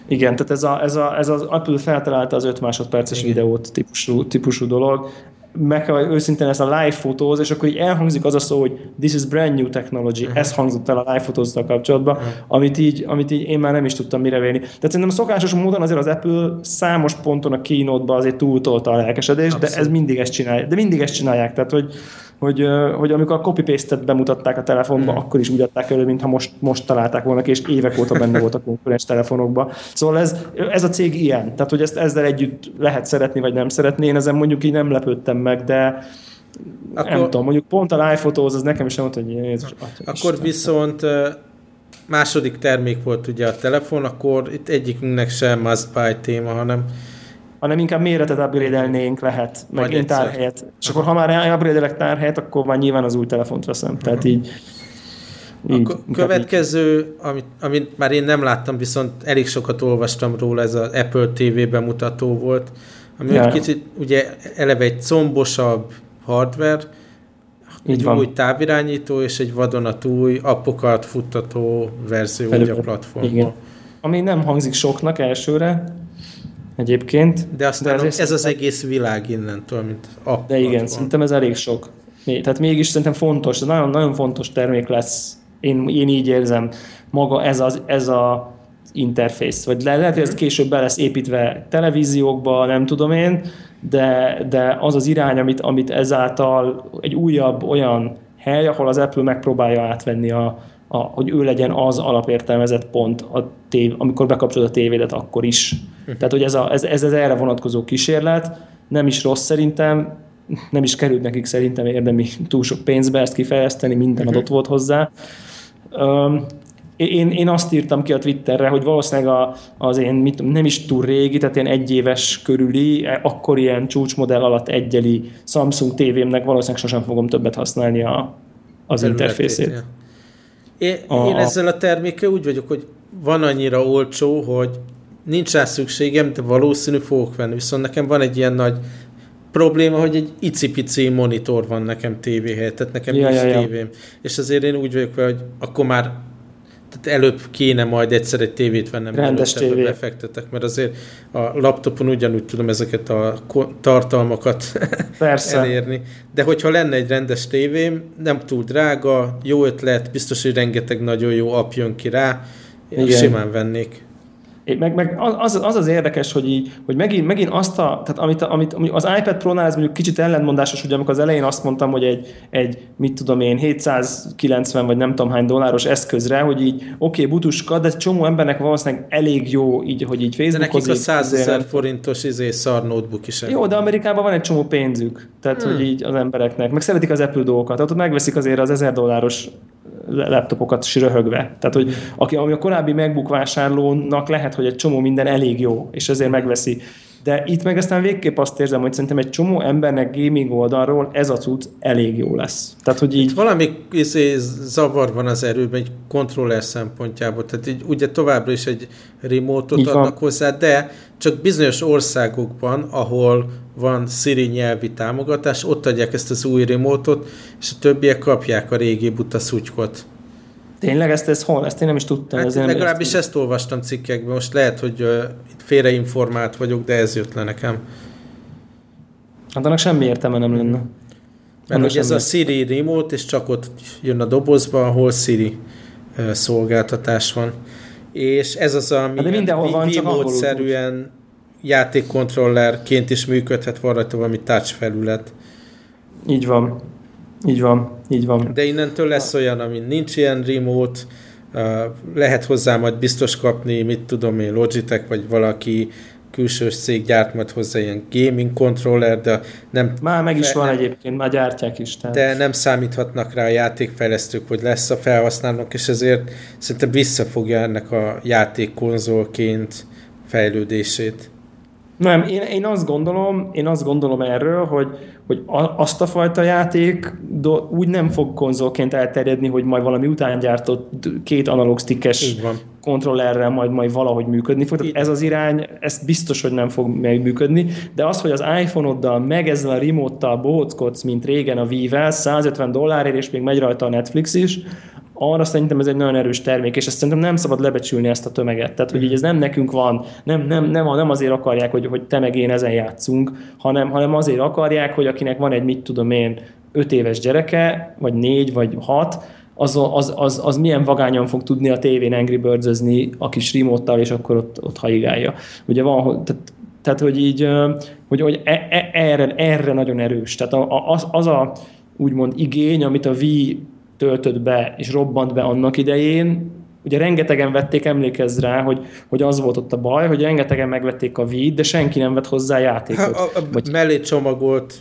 Speaker 1: Igen, tehát ez, a, ez, a, ez az Apple feltalálta az 5 másodperces Igen. videót típusú, típusú dolog, meg kell őszintén ezt a live fotóz, és akkor így elhangzik az a szó, hogy this is brand new technology, uh-huh. ez hangzott el a live fotózzal kapcsolatban, uh-huh. amit, így, amit így én már nem is tudtam mire vélni. Tehát szerintem szokásos módon azért az Apple számos ponton a keynote azért túltolta a lelkesedést, Abszolút. de ez mindig ezt csinálja. De mindig ezt csinálják, tehát hogy hogy, hogy amikor a copy-paste-et bemutatták a telefonba, mm. akkor is úgy adták elő, mintha most, most találták volna és évek óta benne volt a konkurens telefonokba. Szóval ez, ez a cég ilyen, tehát hogy ezt ezzel együtt lehet szeretni, vagy nem szeretni. Én ezen mondjuk így nem lepődtem meg, de akkor, nem tudom, mondjuk pont a fotóz, az nekem is nem mondta, hogy Jézus,
Speaker 2: Akkor Isten. viszont második termék volt ugye a telefon, akkor itt egyikünknek sem must buy téma, hanem
Speaker 1: hanem inkább méretet upgrade lehet, meg én tárhelyet. És akkor ha már upgrade tárhelyet, akkor már nyilván az új telefont veszem. Tehát így,
Speaker 2: így a következő, amit, amit már én nem láttam, viszont elég sokat olvastam róla, ez az Apple TV bemutató volt, ami ja. kicsit ugye eleve egy combosabb hardware, egy van. új távirányító és egy vadonatúj appokat futtató verzió a platformon. Igen.
Speaker 1: Ami nem hangzik soknak elsőre, egyébként.
Speaker 2: De aztán de ez, ez az egész világ innentől, mint
Speaker 1: app. De igen, van. szerintem ez elég sok. Tehát mégis szerintem fontos, ez nagyon, nagyon fontos termék lesz. Én, én így érzem, maga ez, az, ez a interfész. Vagy le, lehet, hogy ez később be lesz építve televíziókba, nem tudom én, de, de az az irány, amit, amit ezáltal egy újabb olyan hely, ahol az Apple megpróbálja átvenni a, a, hogy ő legyen az alapértelmezett pont, a tév, amikor bekapcsolod a tévédet, akkor is. Hm. Tehát, hogy ez, a, ez, ez az erre vonatkozó kísérlet, nem is rossz szerintem, nem is került nekik szerintem érdemi túl sok pénzbe ezt kifejezteni, minden adott volt hozzá. Um, én, én azt írtam ki a Twitterre, hogy valószínűleg a, az én mit, nem is túl régi, tehát ilyen egyéves körüli, akkor ilyen csúcsmodell alatt egyeli Samsung tévémnek valószínűleg sosem fogom többet használni a, az interfészét. Ja.
Speaker 2: Én, a, én ezzel a termékkel úgy vagyok, hogy van annyira olcsó, hogy nincs rá szükségem, de valószínű fogok venni. Viszont nekem van egy ilyen nagy probléma, hogy egy icipici monitor van nekem tévé helyett, tehát nekem ja, nincs ja, tévém. Ja. És azért én úgy vagyok hogy akkor már tehát előbb kéne majd egyszer egy tévét vennem,
Speaker 1: Rendes tévé.
Speaker 2: befektetek, mert azért a laptopon ugyanúgy tudom ezeket a tartalmakat Persze. elérni. De hogyha lenne egy rendes tévém, nem túl drága, jó ötlet, biztos, hogy rengeteg nagyon jó app jön ki rá, Igen. simán vennék.
Speaker 1: Meg, meg az, az az érdekes, hogy, így, hogy megint, megint azt a, tehát amit, amit, az iPad Pro-nál ez mondjuk kicsit ellentmondásos, hogy amikor az elején azt mondtam, hogy egy, egy mit tudom én, 790 vagy nem tudom hány dolláros eszközre, hogy így oké, okay, butuska, de csomó embernek valószínűleg elég jó, így, hogy így
Speaker 2: Facebookozik. De nekik a 100 ezer forintos izé szar notebook is.
Speaker 1: Jó, de Amerikában van egy csomó pénzük, tehát hmm. hogy így az embereknek, meg szeretik az Apple dolgokat, tehát ott megveszik azért az 1000 dolláros laptopokat is röhögve. Tehát, hogy aki, ami a korábbi MacBook vásárlónak lehet, hogy egy csomó minden elég jó, és ezért megveszi. De itt meg aztán végképp azt érzem, hogy szerintem egy csomó embernek gaming oldalról ez a cucc elég jó lesz. Tehát, hogy így... Itt
Speaker 2: valami izé, zavar van az erőben egy kontroller szempontjából. Tehát így ugye továbbra is egy remote-ot adnak hozzá, de csak bizonyos országokban, ahol van Siri nyelvi támogatás, ott adják ezt az új remote és a többiek kapják a régi buta szutykot.
Speaker 1: Tényleg ezt, ezt hol? Ezt én nem is tudtam.
Speaker 2: Hát
Speaker 1: ez
Speaker 2: legalábbis ezt, ezt olvastam cikkekben. Most lehet, hogy uh, itt félreinformált vagyok, de ez jött le nekem.
Speaker 1: Hát annak semmi értelme nem lenne.
Speaker 2: Mert hogy ez a Siri remote, és csak ott jön a dobozba, ahol Siri uh, szolgáltatás van. És ez az, ami
Speaker 1: hát mindenhol van, csak
Speaker 2: játékkontrollerként is működhet, van rajta valami touch felület.
Speaker 1: Így van. Így van, így van.
Speaker 2: De innentől lesz olyan, ami nincs ilyen remote, lehet hozzá majd biztos kapni, mit tudom én, Logitech, vagy valaki külső cég gyárt majd hozzá ilyen gaming controller, de nem...
Speaker 1: Már meg is van nem, egyébként, már gyártják is.
Speaker 2: Tehát. De nem számíthatnak rá a játékfejlesztők, hogy lesz a felhasználók, és ezért szerintem visszafogja ennek a játékkonzolként fejlődését.
Speaker 1: Nem, én, én azt gondolom, én azt gondolom erről, hogy, hogy azt a fajta játék do, úgy nem fog konzolként elterjedni, hogy majd valami után gyártott két analóg stickes kontrollerrel majd, majd valahogy működni fog. Tehát ez az irány, ez biztos, hogy nem fog megműködni, de az, hogy az iPhone-oddal meg ezzel a remote-tal bohockodsz, mint régen a Wii-vel, 150 dollárért, és még megy rajta a Netflix is, arra szerintem ez egy nagyon erős termék, és ezt szerintem nem szabad lebecsülni ezt a tömeget. Tehát, hogy így ez nem nekünk van, nem, nem, nem, nem azért akarják, hogy, hogy te meg én ezen játszunk, hanem, hanem azért akarják, hogy akinek van egy, mit tudom én, öt éves gyereke, vagy négy, vagy hat, az, az, az, az milyen vagányan fog tudni a tévén Angry birds a kis remote és akkor ott, ott haigálja. Ugye van, tehát, tehát hogy így, hogy, hogy e, e, erre, erre nagyon erős. Tehát az, az a úgymond igény, amit a Wii töltött be és robbant be annak idején, ugye rengetegen vették, emlékezz rá, hogy, hogy az volt ott a baj, hogy rengetegen megvették a Wii, de senki nem vett hozzá játékot.
Speaker 2: A, a Vagy mellé csomagolt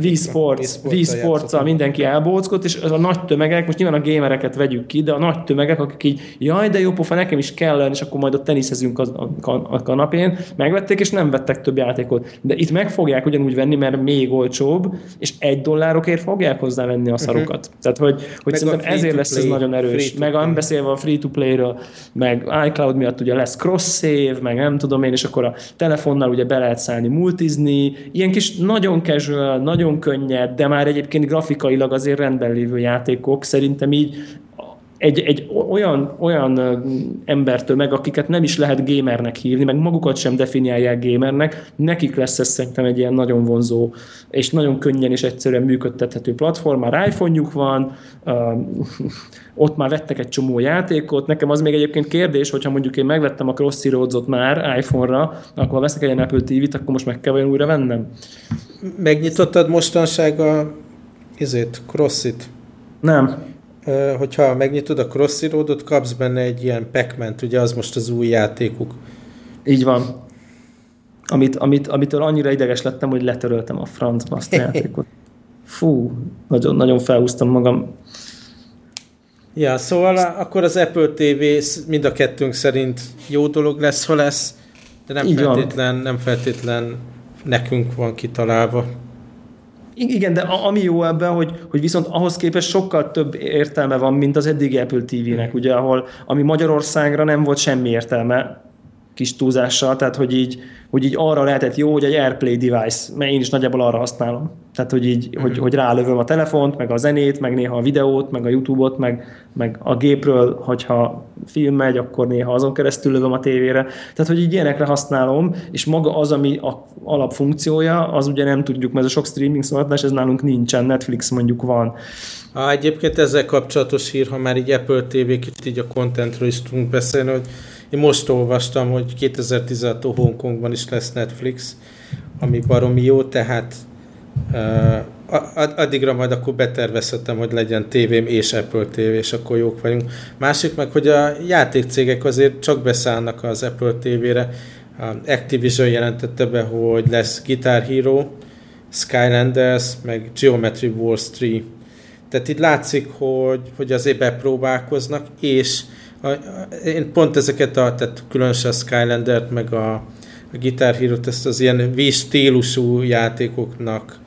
Speaker 2: Wii
Speaker 1: Sports, Wii Sports mindenki elbóckott, és az a nagy tömegek, most nyilván a gamereket vegyük ki, de a nagy tömegek, akik így, jaj, de jó pofa, nekem is kell és akkor majd ott teniszezünk a, a, a kanapén, megvették, és nem vettek több játékot. De itt meg fogják ugyanúgy venni, mert még olcsóbb, és egy dollárokért fogják hozzá venni a szarokat. Uh-huh. Tehát, hogy, hogy szerintem ezért lesz ez nagyon erős. Meg nem beszélve a free to play-ről, meg iCloud miatt ugye lesz cross-save, meg nem tudom én, és akkor a telefonnal ugye be lehet szállni multizni, ilyen kis nagyon casual, nagyon könnyed, de már egyébként grafikailag azért rendben lévő játékok szerintem így egy, egy olyan, olyan embertől meg, akiket nem is lehet gamernek hívni, meg magukat sem definiálják gamernek, nekik lesz ez szerintem egy ilyen nagyon vonzó, és nagyon könnyen és egyszerűen működtethető platform. Már iPhone-juk van, ott már vettek egy csomó játékot. Nekem az még egyébként kérdés, hogyha mondjuk én megvettem a Crossy Roads-ot már iPhone-ra, akkor veszek egy Apple TV-t, akkor most meg kell olyan újra vennem.
Speaker 2: Megnyitottad mostanság a izét, Crossit?
Speaker 1: Nem
Speaker 2: hogyha megnyitod a Crossy Roadot, kapsz benne egy ilyen pac ugye az most az új játékuk.
Speaker 1: Így van. Amit, amit, amitől annyira ideges lettem, hogy letöröltem a francba azt a játékot. Fú, nagyon, nagyon felhúztam magam.
Speaker 2: Ja, szóval akkor az Apple TV mind a kettőnk szerint jó dolog lesz, ha lesz, de nem Így feltétlen, van. nem feltétlen nekünk van kitalálva.
Speaker 1: Igen, de ami jó ebben, hogy, hogy viszont ahhoz képest sokkal több értelme van, mint az eddigi Apple TV-nek, ugye, ahol ami Magyarországra nem volt semmi értelme, kis túlzással, tehát hogy így, hogy így arra lehetett jó, hogy egy AirPlay device, mert én is nagyjából arra használom. Tehát, hogy így, mm-hmm. hogy, mhm. hogy rálövöm a telefont, meg a zenét, meg néha a videót, meg a YouTube-ot, meg, meg a gépről, hogyha film megy, akkor néha azon keresztül lövöm a tévére. Tehát, hogy így ilyenekre használom, és maga az, ami a alapfunkciója, az ugye nem tudjuk, mert ez a sok streaming szolgáltatás, ez nálunk nincsen, Netflix mondjuk van.
Speaker 2: Há, egyébként ezzel kapcsolatos hír, ha már így Apple TV, kicsit így a contentről is tudunk beszélni, hogy én most olvastam, hogy 2016 Hongkongban is lesz Netflix, ami baromi jó, tehát uh, addigra majd akkor betervezhetem, hogy legyen tévém és Apple TV, és akkor jók vagyunk. Másik meg, hogy a játékcégek azért csak beszállnak az Apple TV-re. Activision jelentette be, hogy lesz Guitar Hero, Skylanders, meg Geometry Wars 3. Tehát itt látszik, hogy, hogy azért bepróbálkoznak, és én pont ezeket a, tehát különösen a Skylander-t, meg a, a Guitar Hero-t, ezt az ilyen V-stílusú játékoknak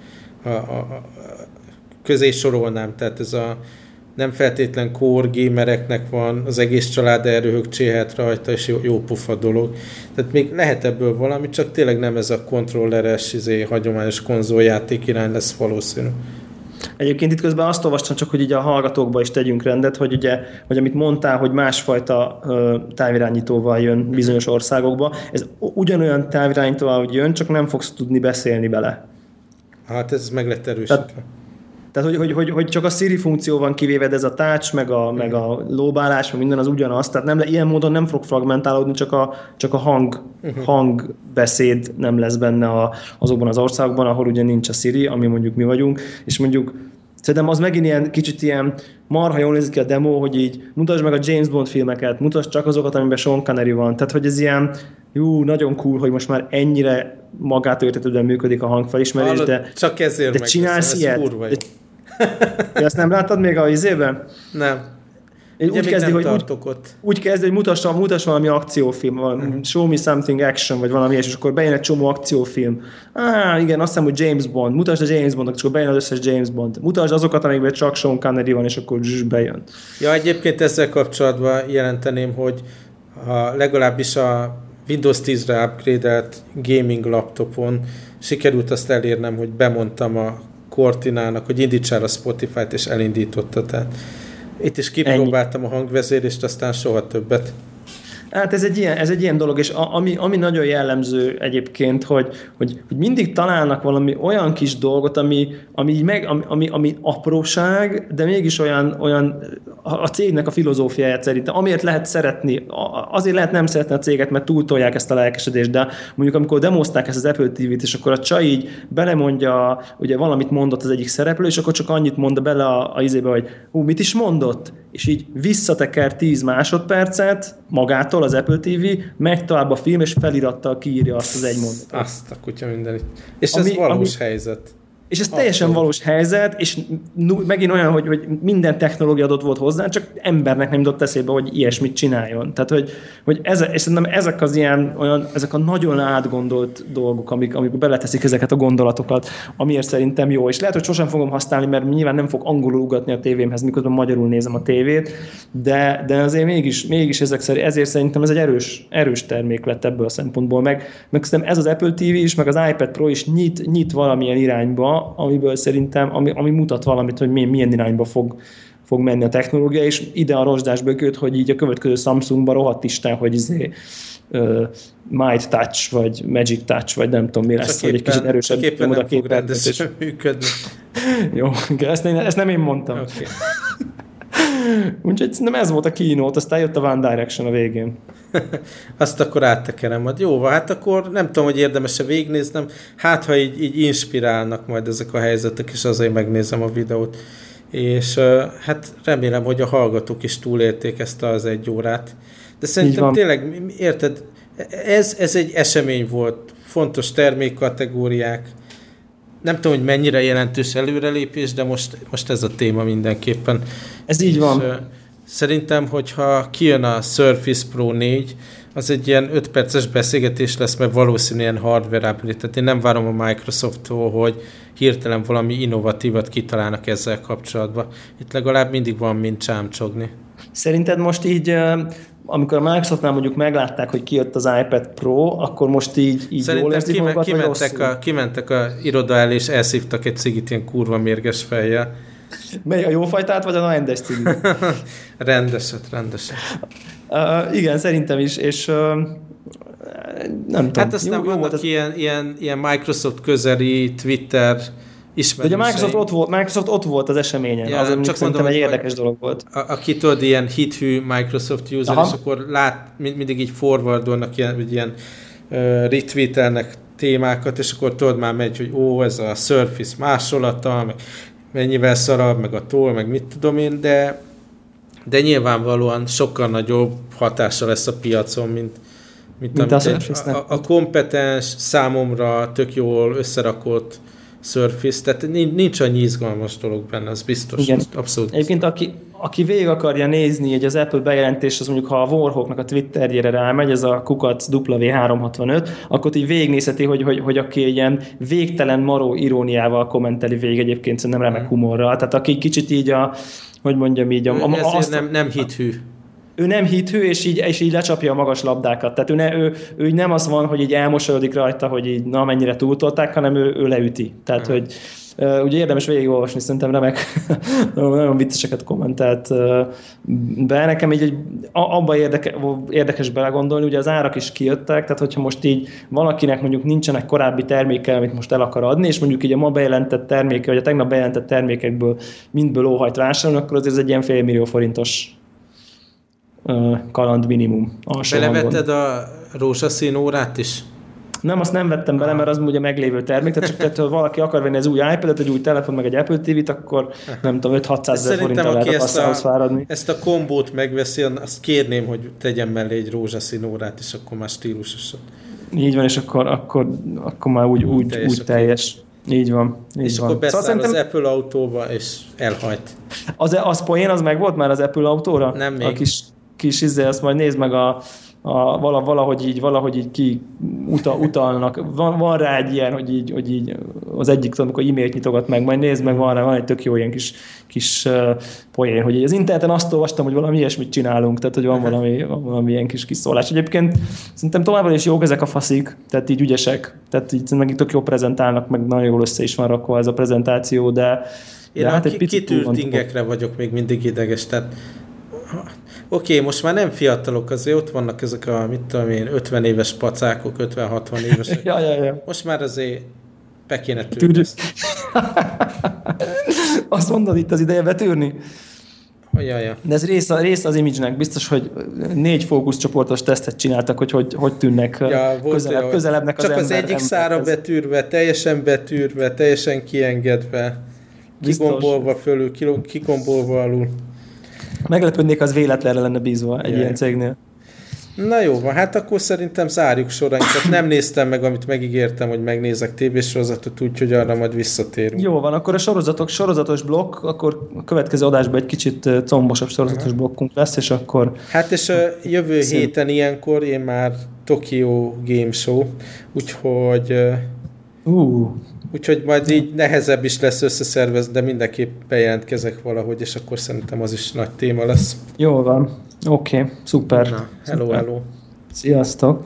Speaker 2: a, a, a, közé sorolnám, tehát ez a nem feltétlen core gamereknek van, az egész család erőhög cséhet rajta, és jó, jó pufa dolog. Tehát még lehet ebből valami, csak tényleg nem ez a kontrolleres, izé, hagyományos konzoljáték irány lesz valószínű.
Speaker 1: Egyébként itt közben azt olvastam csak, hogy így a hallgatókba is tegyünk rendet, hogy ugye, hogy amit mondtál, hogy másfajta ö, távirányítóval jön bizonyos országokba, ez ugyanolyan távirányítóval, hogy jön, csak nem fogsz tudni beszélni bele.
Speaker 2: Hát ez meg lett erősítve. Tehát,
Speaker 1: tehát, hogy, hogy, hogy, hogy csak a Siri funkció van kivéve, ez a touch, meg a, meg a lóbálás, meg minden az ugyanaz. Tehát nem, ilyen módon nem fog fragmentálódni, csak a, csak a hang, uh-huh. hangbeszéd nem lesz benne a, azokban az országokban, ahol ugye nincs a Siri, ami mondjuk mi vagyunk, és mondjuk Szerintem az megint ilyen kicsit ilyen marha jól nézik ki a demo, hogy így mutasd meg a James Bond filmeket, mutasd csak azokat, amiben Sean Connery van. Tehát, hogy ez ilyen, jó, nagyon cool, hogy most már ennyire magától értetődően működik a hangfelismerés, Hallod, de,
Speaker 2: csak ezért
Speaker 1: de csinálsz ilyet. De, de ezt nem láttad még a izében?
Speaker 2: Nem.
Speaker 1: Ugye úgy kezdi, hogy úgy,
Speaker 2: ott.
Speaker 1: úgy kezdi, hogy mutassa, mutass valami akciófilm, valami, uh-huh. show me something action, vagy valami és akkor bejön egy csomó akciófilm. Á, igen, azt hiszem, hogy James Bond. Mutasd a James Bondnak, és akkor bejön az összes James Bond. Mutasd azokat, amikben csak Sean Connery van, és akkor zs, bejön.
Speaker 2: Ja, egyébként ezzel kapcsolatban jelenteném, hogy ha legalábbis a Windows 10-re upgrade gaming laptopon sikerült azt elérnem, hogy bemondtam a Cortinának, hogy indítsál a Spotify-t, és elindította. Tehát itt is kipróbáltam Ennyi. a hangvezérést, aztán soha többet.
Speaker 1: Hát ez egy ilyen, ez egy ilyen dolog, és a, ami, ami nagyon jellemző egyébként, hogy, hogy, hogy mindig találnak valami olyan kis dolgot, ami, ami, meg, ami, ami, ami apróság, de mégis olyan, olyan a cégnek a filozófiáját szerintem, amiért lehet szeretni, azért lehet nem szeretni a céget, mert túltolják ezt a lelkesedést, de mondjuk amikor demozták ezt az Apple TV-t, és akkor a csaj így belemondja, ugye valamit mondott az egyik szereplő, és akkor csak annyit mond bele a, a izébe, hogy hú, mit is mondott? És így visszateker 10 másodpercet magától az Apple TV, megy tovább a film, és felirattal kiírja azt az egy mondatot.
Speaker 2: Azt a kutya mindenit. És ami, ez valós ami, helyzet.
Speaker 1: És ez teljesen valós helyzet, és megint olyan, hogy, hogy minden technológia adott volt hozzá, csak embernek nem jutott eszébe, hogy ilyesmit csináljon. Tehát, hogy, hogy ez, és szerintem ezek az ilyen, olyan, ezek a nagyon átgondolt dolgok, amik, amik beleteszik ezeket a gondolatokat, amiért szerintem jó. És lehet, hogy sosem fogom használni, mert nyilván nem fog angolul ugatni a tévémhez, miközben magyarul nézem a tévét, de, de azért mégis, mégis ezek szerint, ezért szerintem ez egy erős, erős termék lett ebből a szempontból. Meg, meg szerintem ez az Apple TV is, meg az iPad Pro is nyit, nyit valamilyen irányba, amiből szerintem, ami, ami mutat valamit, hogy milyen, milyen irányba fog, fog menni a technológia, és ide a rozsdás bököt, hogy így a következő Samsungban rohadt Isten, hogy izé, uh, Might Touch, vagy Magic Touch, vagy nem tudom mi lesz, hogy egy kicsit erősebb
Speaker 2: nyomod a képet. És... működni.
Speaker 1: Jó, ezt, én, ezt nem én mondtam. Okay. Úgyhogy nem ez volt a keynote, aztán jött a One Direction a végén.
Speaker 2: Azt akkor áttekerem majd. Jó, hát akkor nem tudom, hogy érdemes-e végignéznem. Hát, ha így, így inspirálnak majd ezek a helyzetek, és azért megnézem a videót. És hát remélem, hogy a hallgatók is túlélték ezt az egy órát. De szerintem tényleg, érted, ez, ez egy esemény volt. Fontos termékkategóriák. Nem tudom, hogy mennyire jelentős előrelépés, de most, most ez a téma mindenképpen.
Speaker 1: Ez így és, van. Uh,
Speaker 2: Szerintem, hogyha kijön a Surface Pro 4, az egy ilyen 5 perces beszélgetés lesz, mert valószínűen hardware upgrade. Tehát én nem várom a Microsoft-tól, hogy hirtelen valami innovatívat kitalálnak ezzel kapcsolatban. Itt legalább mindig van mint csámcsogni.
Speaker 1: Szerinted most így amikor a Microsoftnál mondjuk meglátták, hogy kijött az iPad Pro, akkor most így, így
Speaker 2: Szerintem jól érzik kime, magukat, kimentek, a, kimentek a iroda elé, és elszívtak egy cigit ilyen kurva mérges fejjel.
Speaker 1: Mely a jófajtát, vagy a rendes cigit?
Speaker 2: rendeset, rendeset.
Speaker 1: Uh, igen, szerintem is, és uh, nem tudom.
Speaker 2: Hát aztán jó, vannak jó volt ilyen, ilyen, ilyen Microsoft közeli Twitter
Speaker 1: ismerősei. Ugye Microsoft ott, volt, Microsoft ott volt az eseményen, ja, az csak mondom, egy érdekes dolog volt.
Speaker 2: A, aki tudod, ilyen hithű Microsoft user, Aha. és akkor lát, mindig így forwardolnak ilyen, vagy ilyen uh, retweetelnek témákat, és akkor tudod már megy, hogy ó, ez a Surface másolata, meg mennyivel szarabb, meg a toll, meg mit tudom én, de, de nyilvánvalóan sokkal nagyobb hatása lesz a piacon, mint, mint, mint amit a, a, a kompetens, számomra tök jól összerakott Surface, tehát nincs annyi izgalmas dolog benne, az biztos, Igen. abszolút.
Speaker 1: Egyébként aki, aki végig akarja nézni, hogy az Apple bejelentés, az mondjuk ha a Warhawknak a Twitterjére rámegy, ez a kukac W365, akkor így végignézheti, hogy, hogy, hogy aki ilyen végtelen maró iróniával kommenteli végig egyébként szerintem remek humorral. Tehát aki kicsit így a, hogy mondjam így, a,
Speaker 2: a, azt, nem, nem hithű
Speaker 1: ő nem hithű, és így, és így lecsapja a magas labdákat. Tehát ő, ne, ő, ő nem az van, hogy így elmosolyodik rajta, hogy így na mennyire túltolták, hanem ő, ő leüti. Tehát, uh-huh. hogy ugye érdemes végigolvasni, szerintem remek, nagyon vicceseket kommentelt be. Nekem így egy, abban érdeke, érdekes belegondolni, ugye az árak is kijöttek, tehát hogyha most így valakinek mondjuk nincsenek korábbi terméke, amit most el akar adni, és mondjuk így a ma bejelentett terméke, vagy a tegnap bejelentett termékekből mindből óhajt vásárolni, akkor azért ez egy ilyen fél millió forintos kaland minimum.
Speaker 2: Belevetted a rózsaszín órát is?
Speaker 1: Nem, azt nem vettem bele, mert az ugye meglévő termék, tehát csak tehát, ha valaki akar venni az új iPad-et, egy új telefon, meg egy Apple TV-t, akkor nem tudom, 5-600 ezer forinttal lehet a kasszához fáradni.
Speaker 2: Ezt a kombót megveszi, azt kérném, hogy tegyen mellé egy rózsaszín órát, és akkor már stílusosat.
Speaker 1: Így van, és akkor, akkor, akkor már úgy, úgy, úgy teljes. Úgy teljes. Így van. Így
Speaker 2: és
Speaker 1: van.
Speaker 2: akkor beszáll szóval az Apple autóba, és elhajt.
Speaker 1: Az, az poén, az meg volt már az Apple autóra?
Speaker 2: Nem még. A
Speaker 1: kis, kis izé, azt majd nézd meg a, a, valahogy így, valahogy így ki uta, utalnak. Van, van rá egy ilyen, hogy így, hogy így az egyik, amikor e-mailt nyitogat meg, majd nézd meg, van rá, van egy tök jó ilyen kis, kis uh, poén, hogy az interneten azt olvastam, hogy valami ilyesmit csinálunk, tehát hogy van valami, van valami ilyen kis kiszólás. Egyébként szerintem továbbra is jók ezek a faszik, tehát így ügyesek, tehát így meg tök jó prezentálnak, meg nagyon jól össze is van rakva ez a prezentáció, de
Speaker 2: én de hát egy picit kitűrt ingekre vagyok még mindig ideges, tehát Oké, okay, most már nem fiatalok, azért ott vannak ezek a, mit tudom én, 50 éves pacákok, 50-60 évesek.
Speaker 1: ja, ja, ja.
Speaker 2: Most már azért be kéne
Speaker 1: tűrni. Azt mondod, itt az ideje betűrni?
Speaker 2: Ja, ja.
Speaker 1: De ez része, része az image Biztos, hogy négy fókuszcsoportos tesztet csináltak, hogy hogy, hogy tűnnek ja, közelebb, jó. közelebbnek
Speaker 2: az Csak ember, az egyik szára betűrve, teljesen betűrve, teljesen kiengedve, kigombolva fölül, kigombolva alul.
Speaker 1: Meglepődnék, az véletlenre lenne bízva egy Jaj. ilyen cégnél.
Speaker 2: Na jó van, hát akkor szerintem zárjuk sorainkat. Nem néztem meg, amit megígértem, hogy megnézek tévésorozatot, úgyhogy arra majd visszatérünk.
Speaker 1: Jó van, akkor a sorozatok, sorozatos blokk, akkor a következő adásban egy kicsit combosabb sorozatos Aha. blokkunk lesz, és akkor...
Speaker 2: Hát és a jövő szint... héten ilyenkor én már Tokyo Game Show, úgyhogy...
Speaker 1: Uh,
Speaker 2: Úgyhogy majd így nehezebb is lesz összeszervezni, de mindenképp bejelentkezek valahogy, és akkor szerintem az is nagy téma lesz.
Speaker 1: Jó van. Oké, okay, szuper.
Speaker 2: Na, hello,
Speaker 1: szuper.
Speaker 2: hello.
Speaker 1: Sziasztok.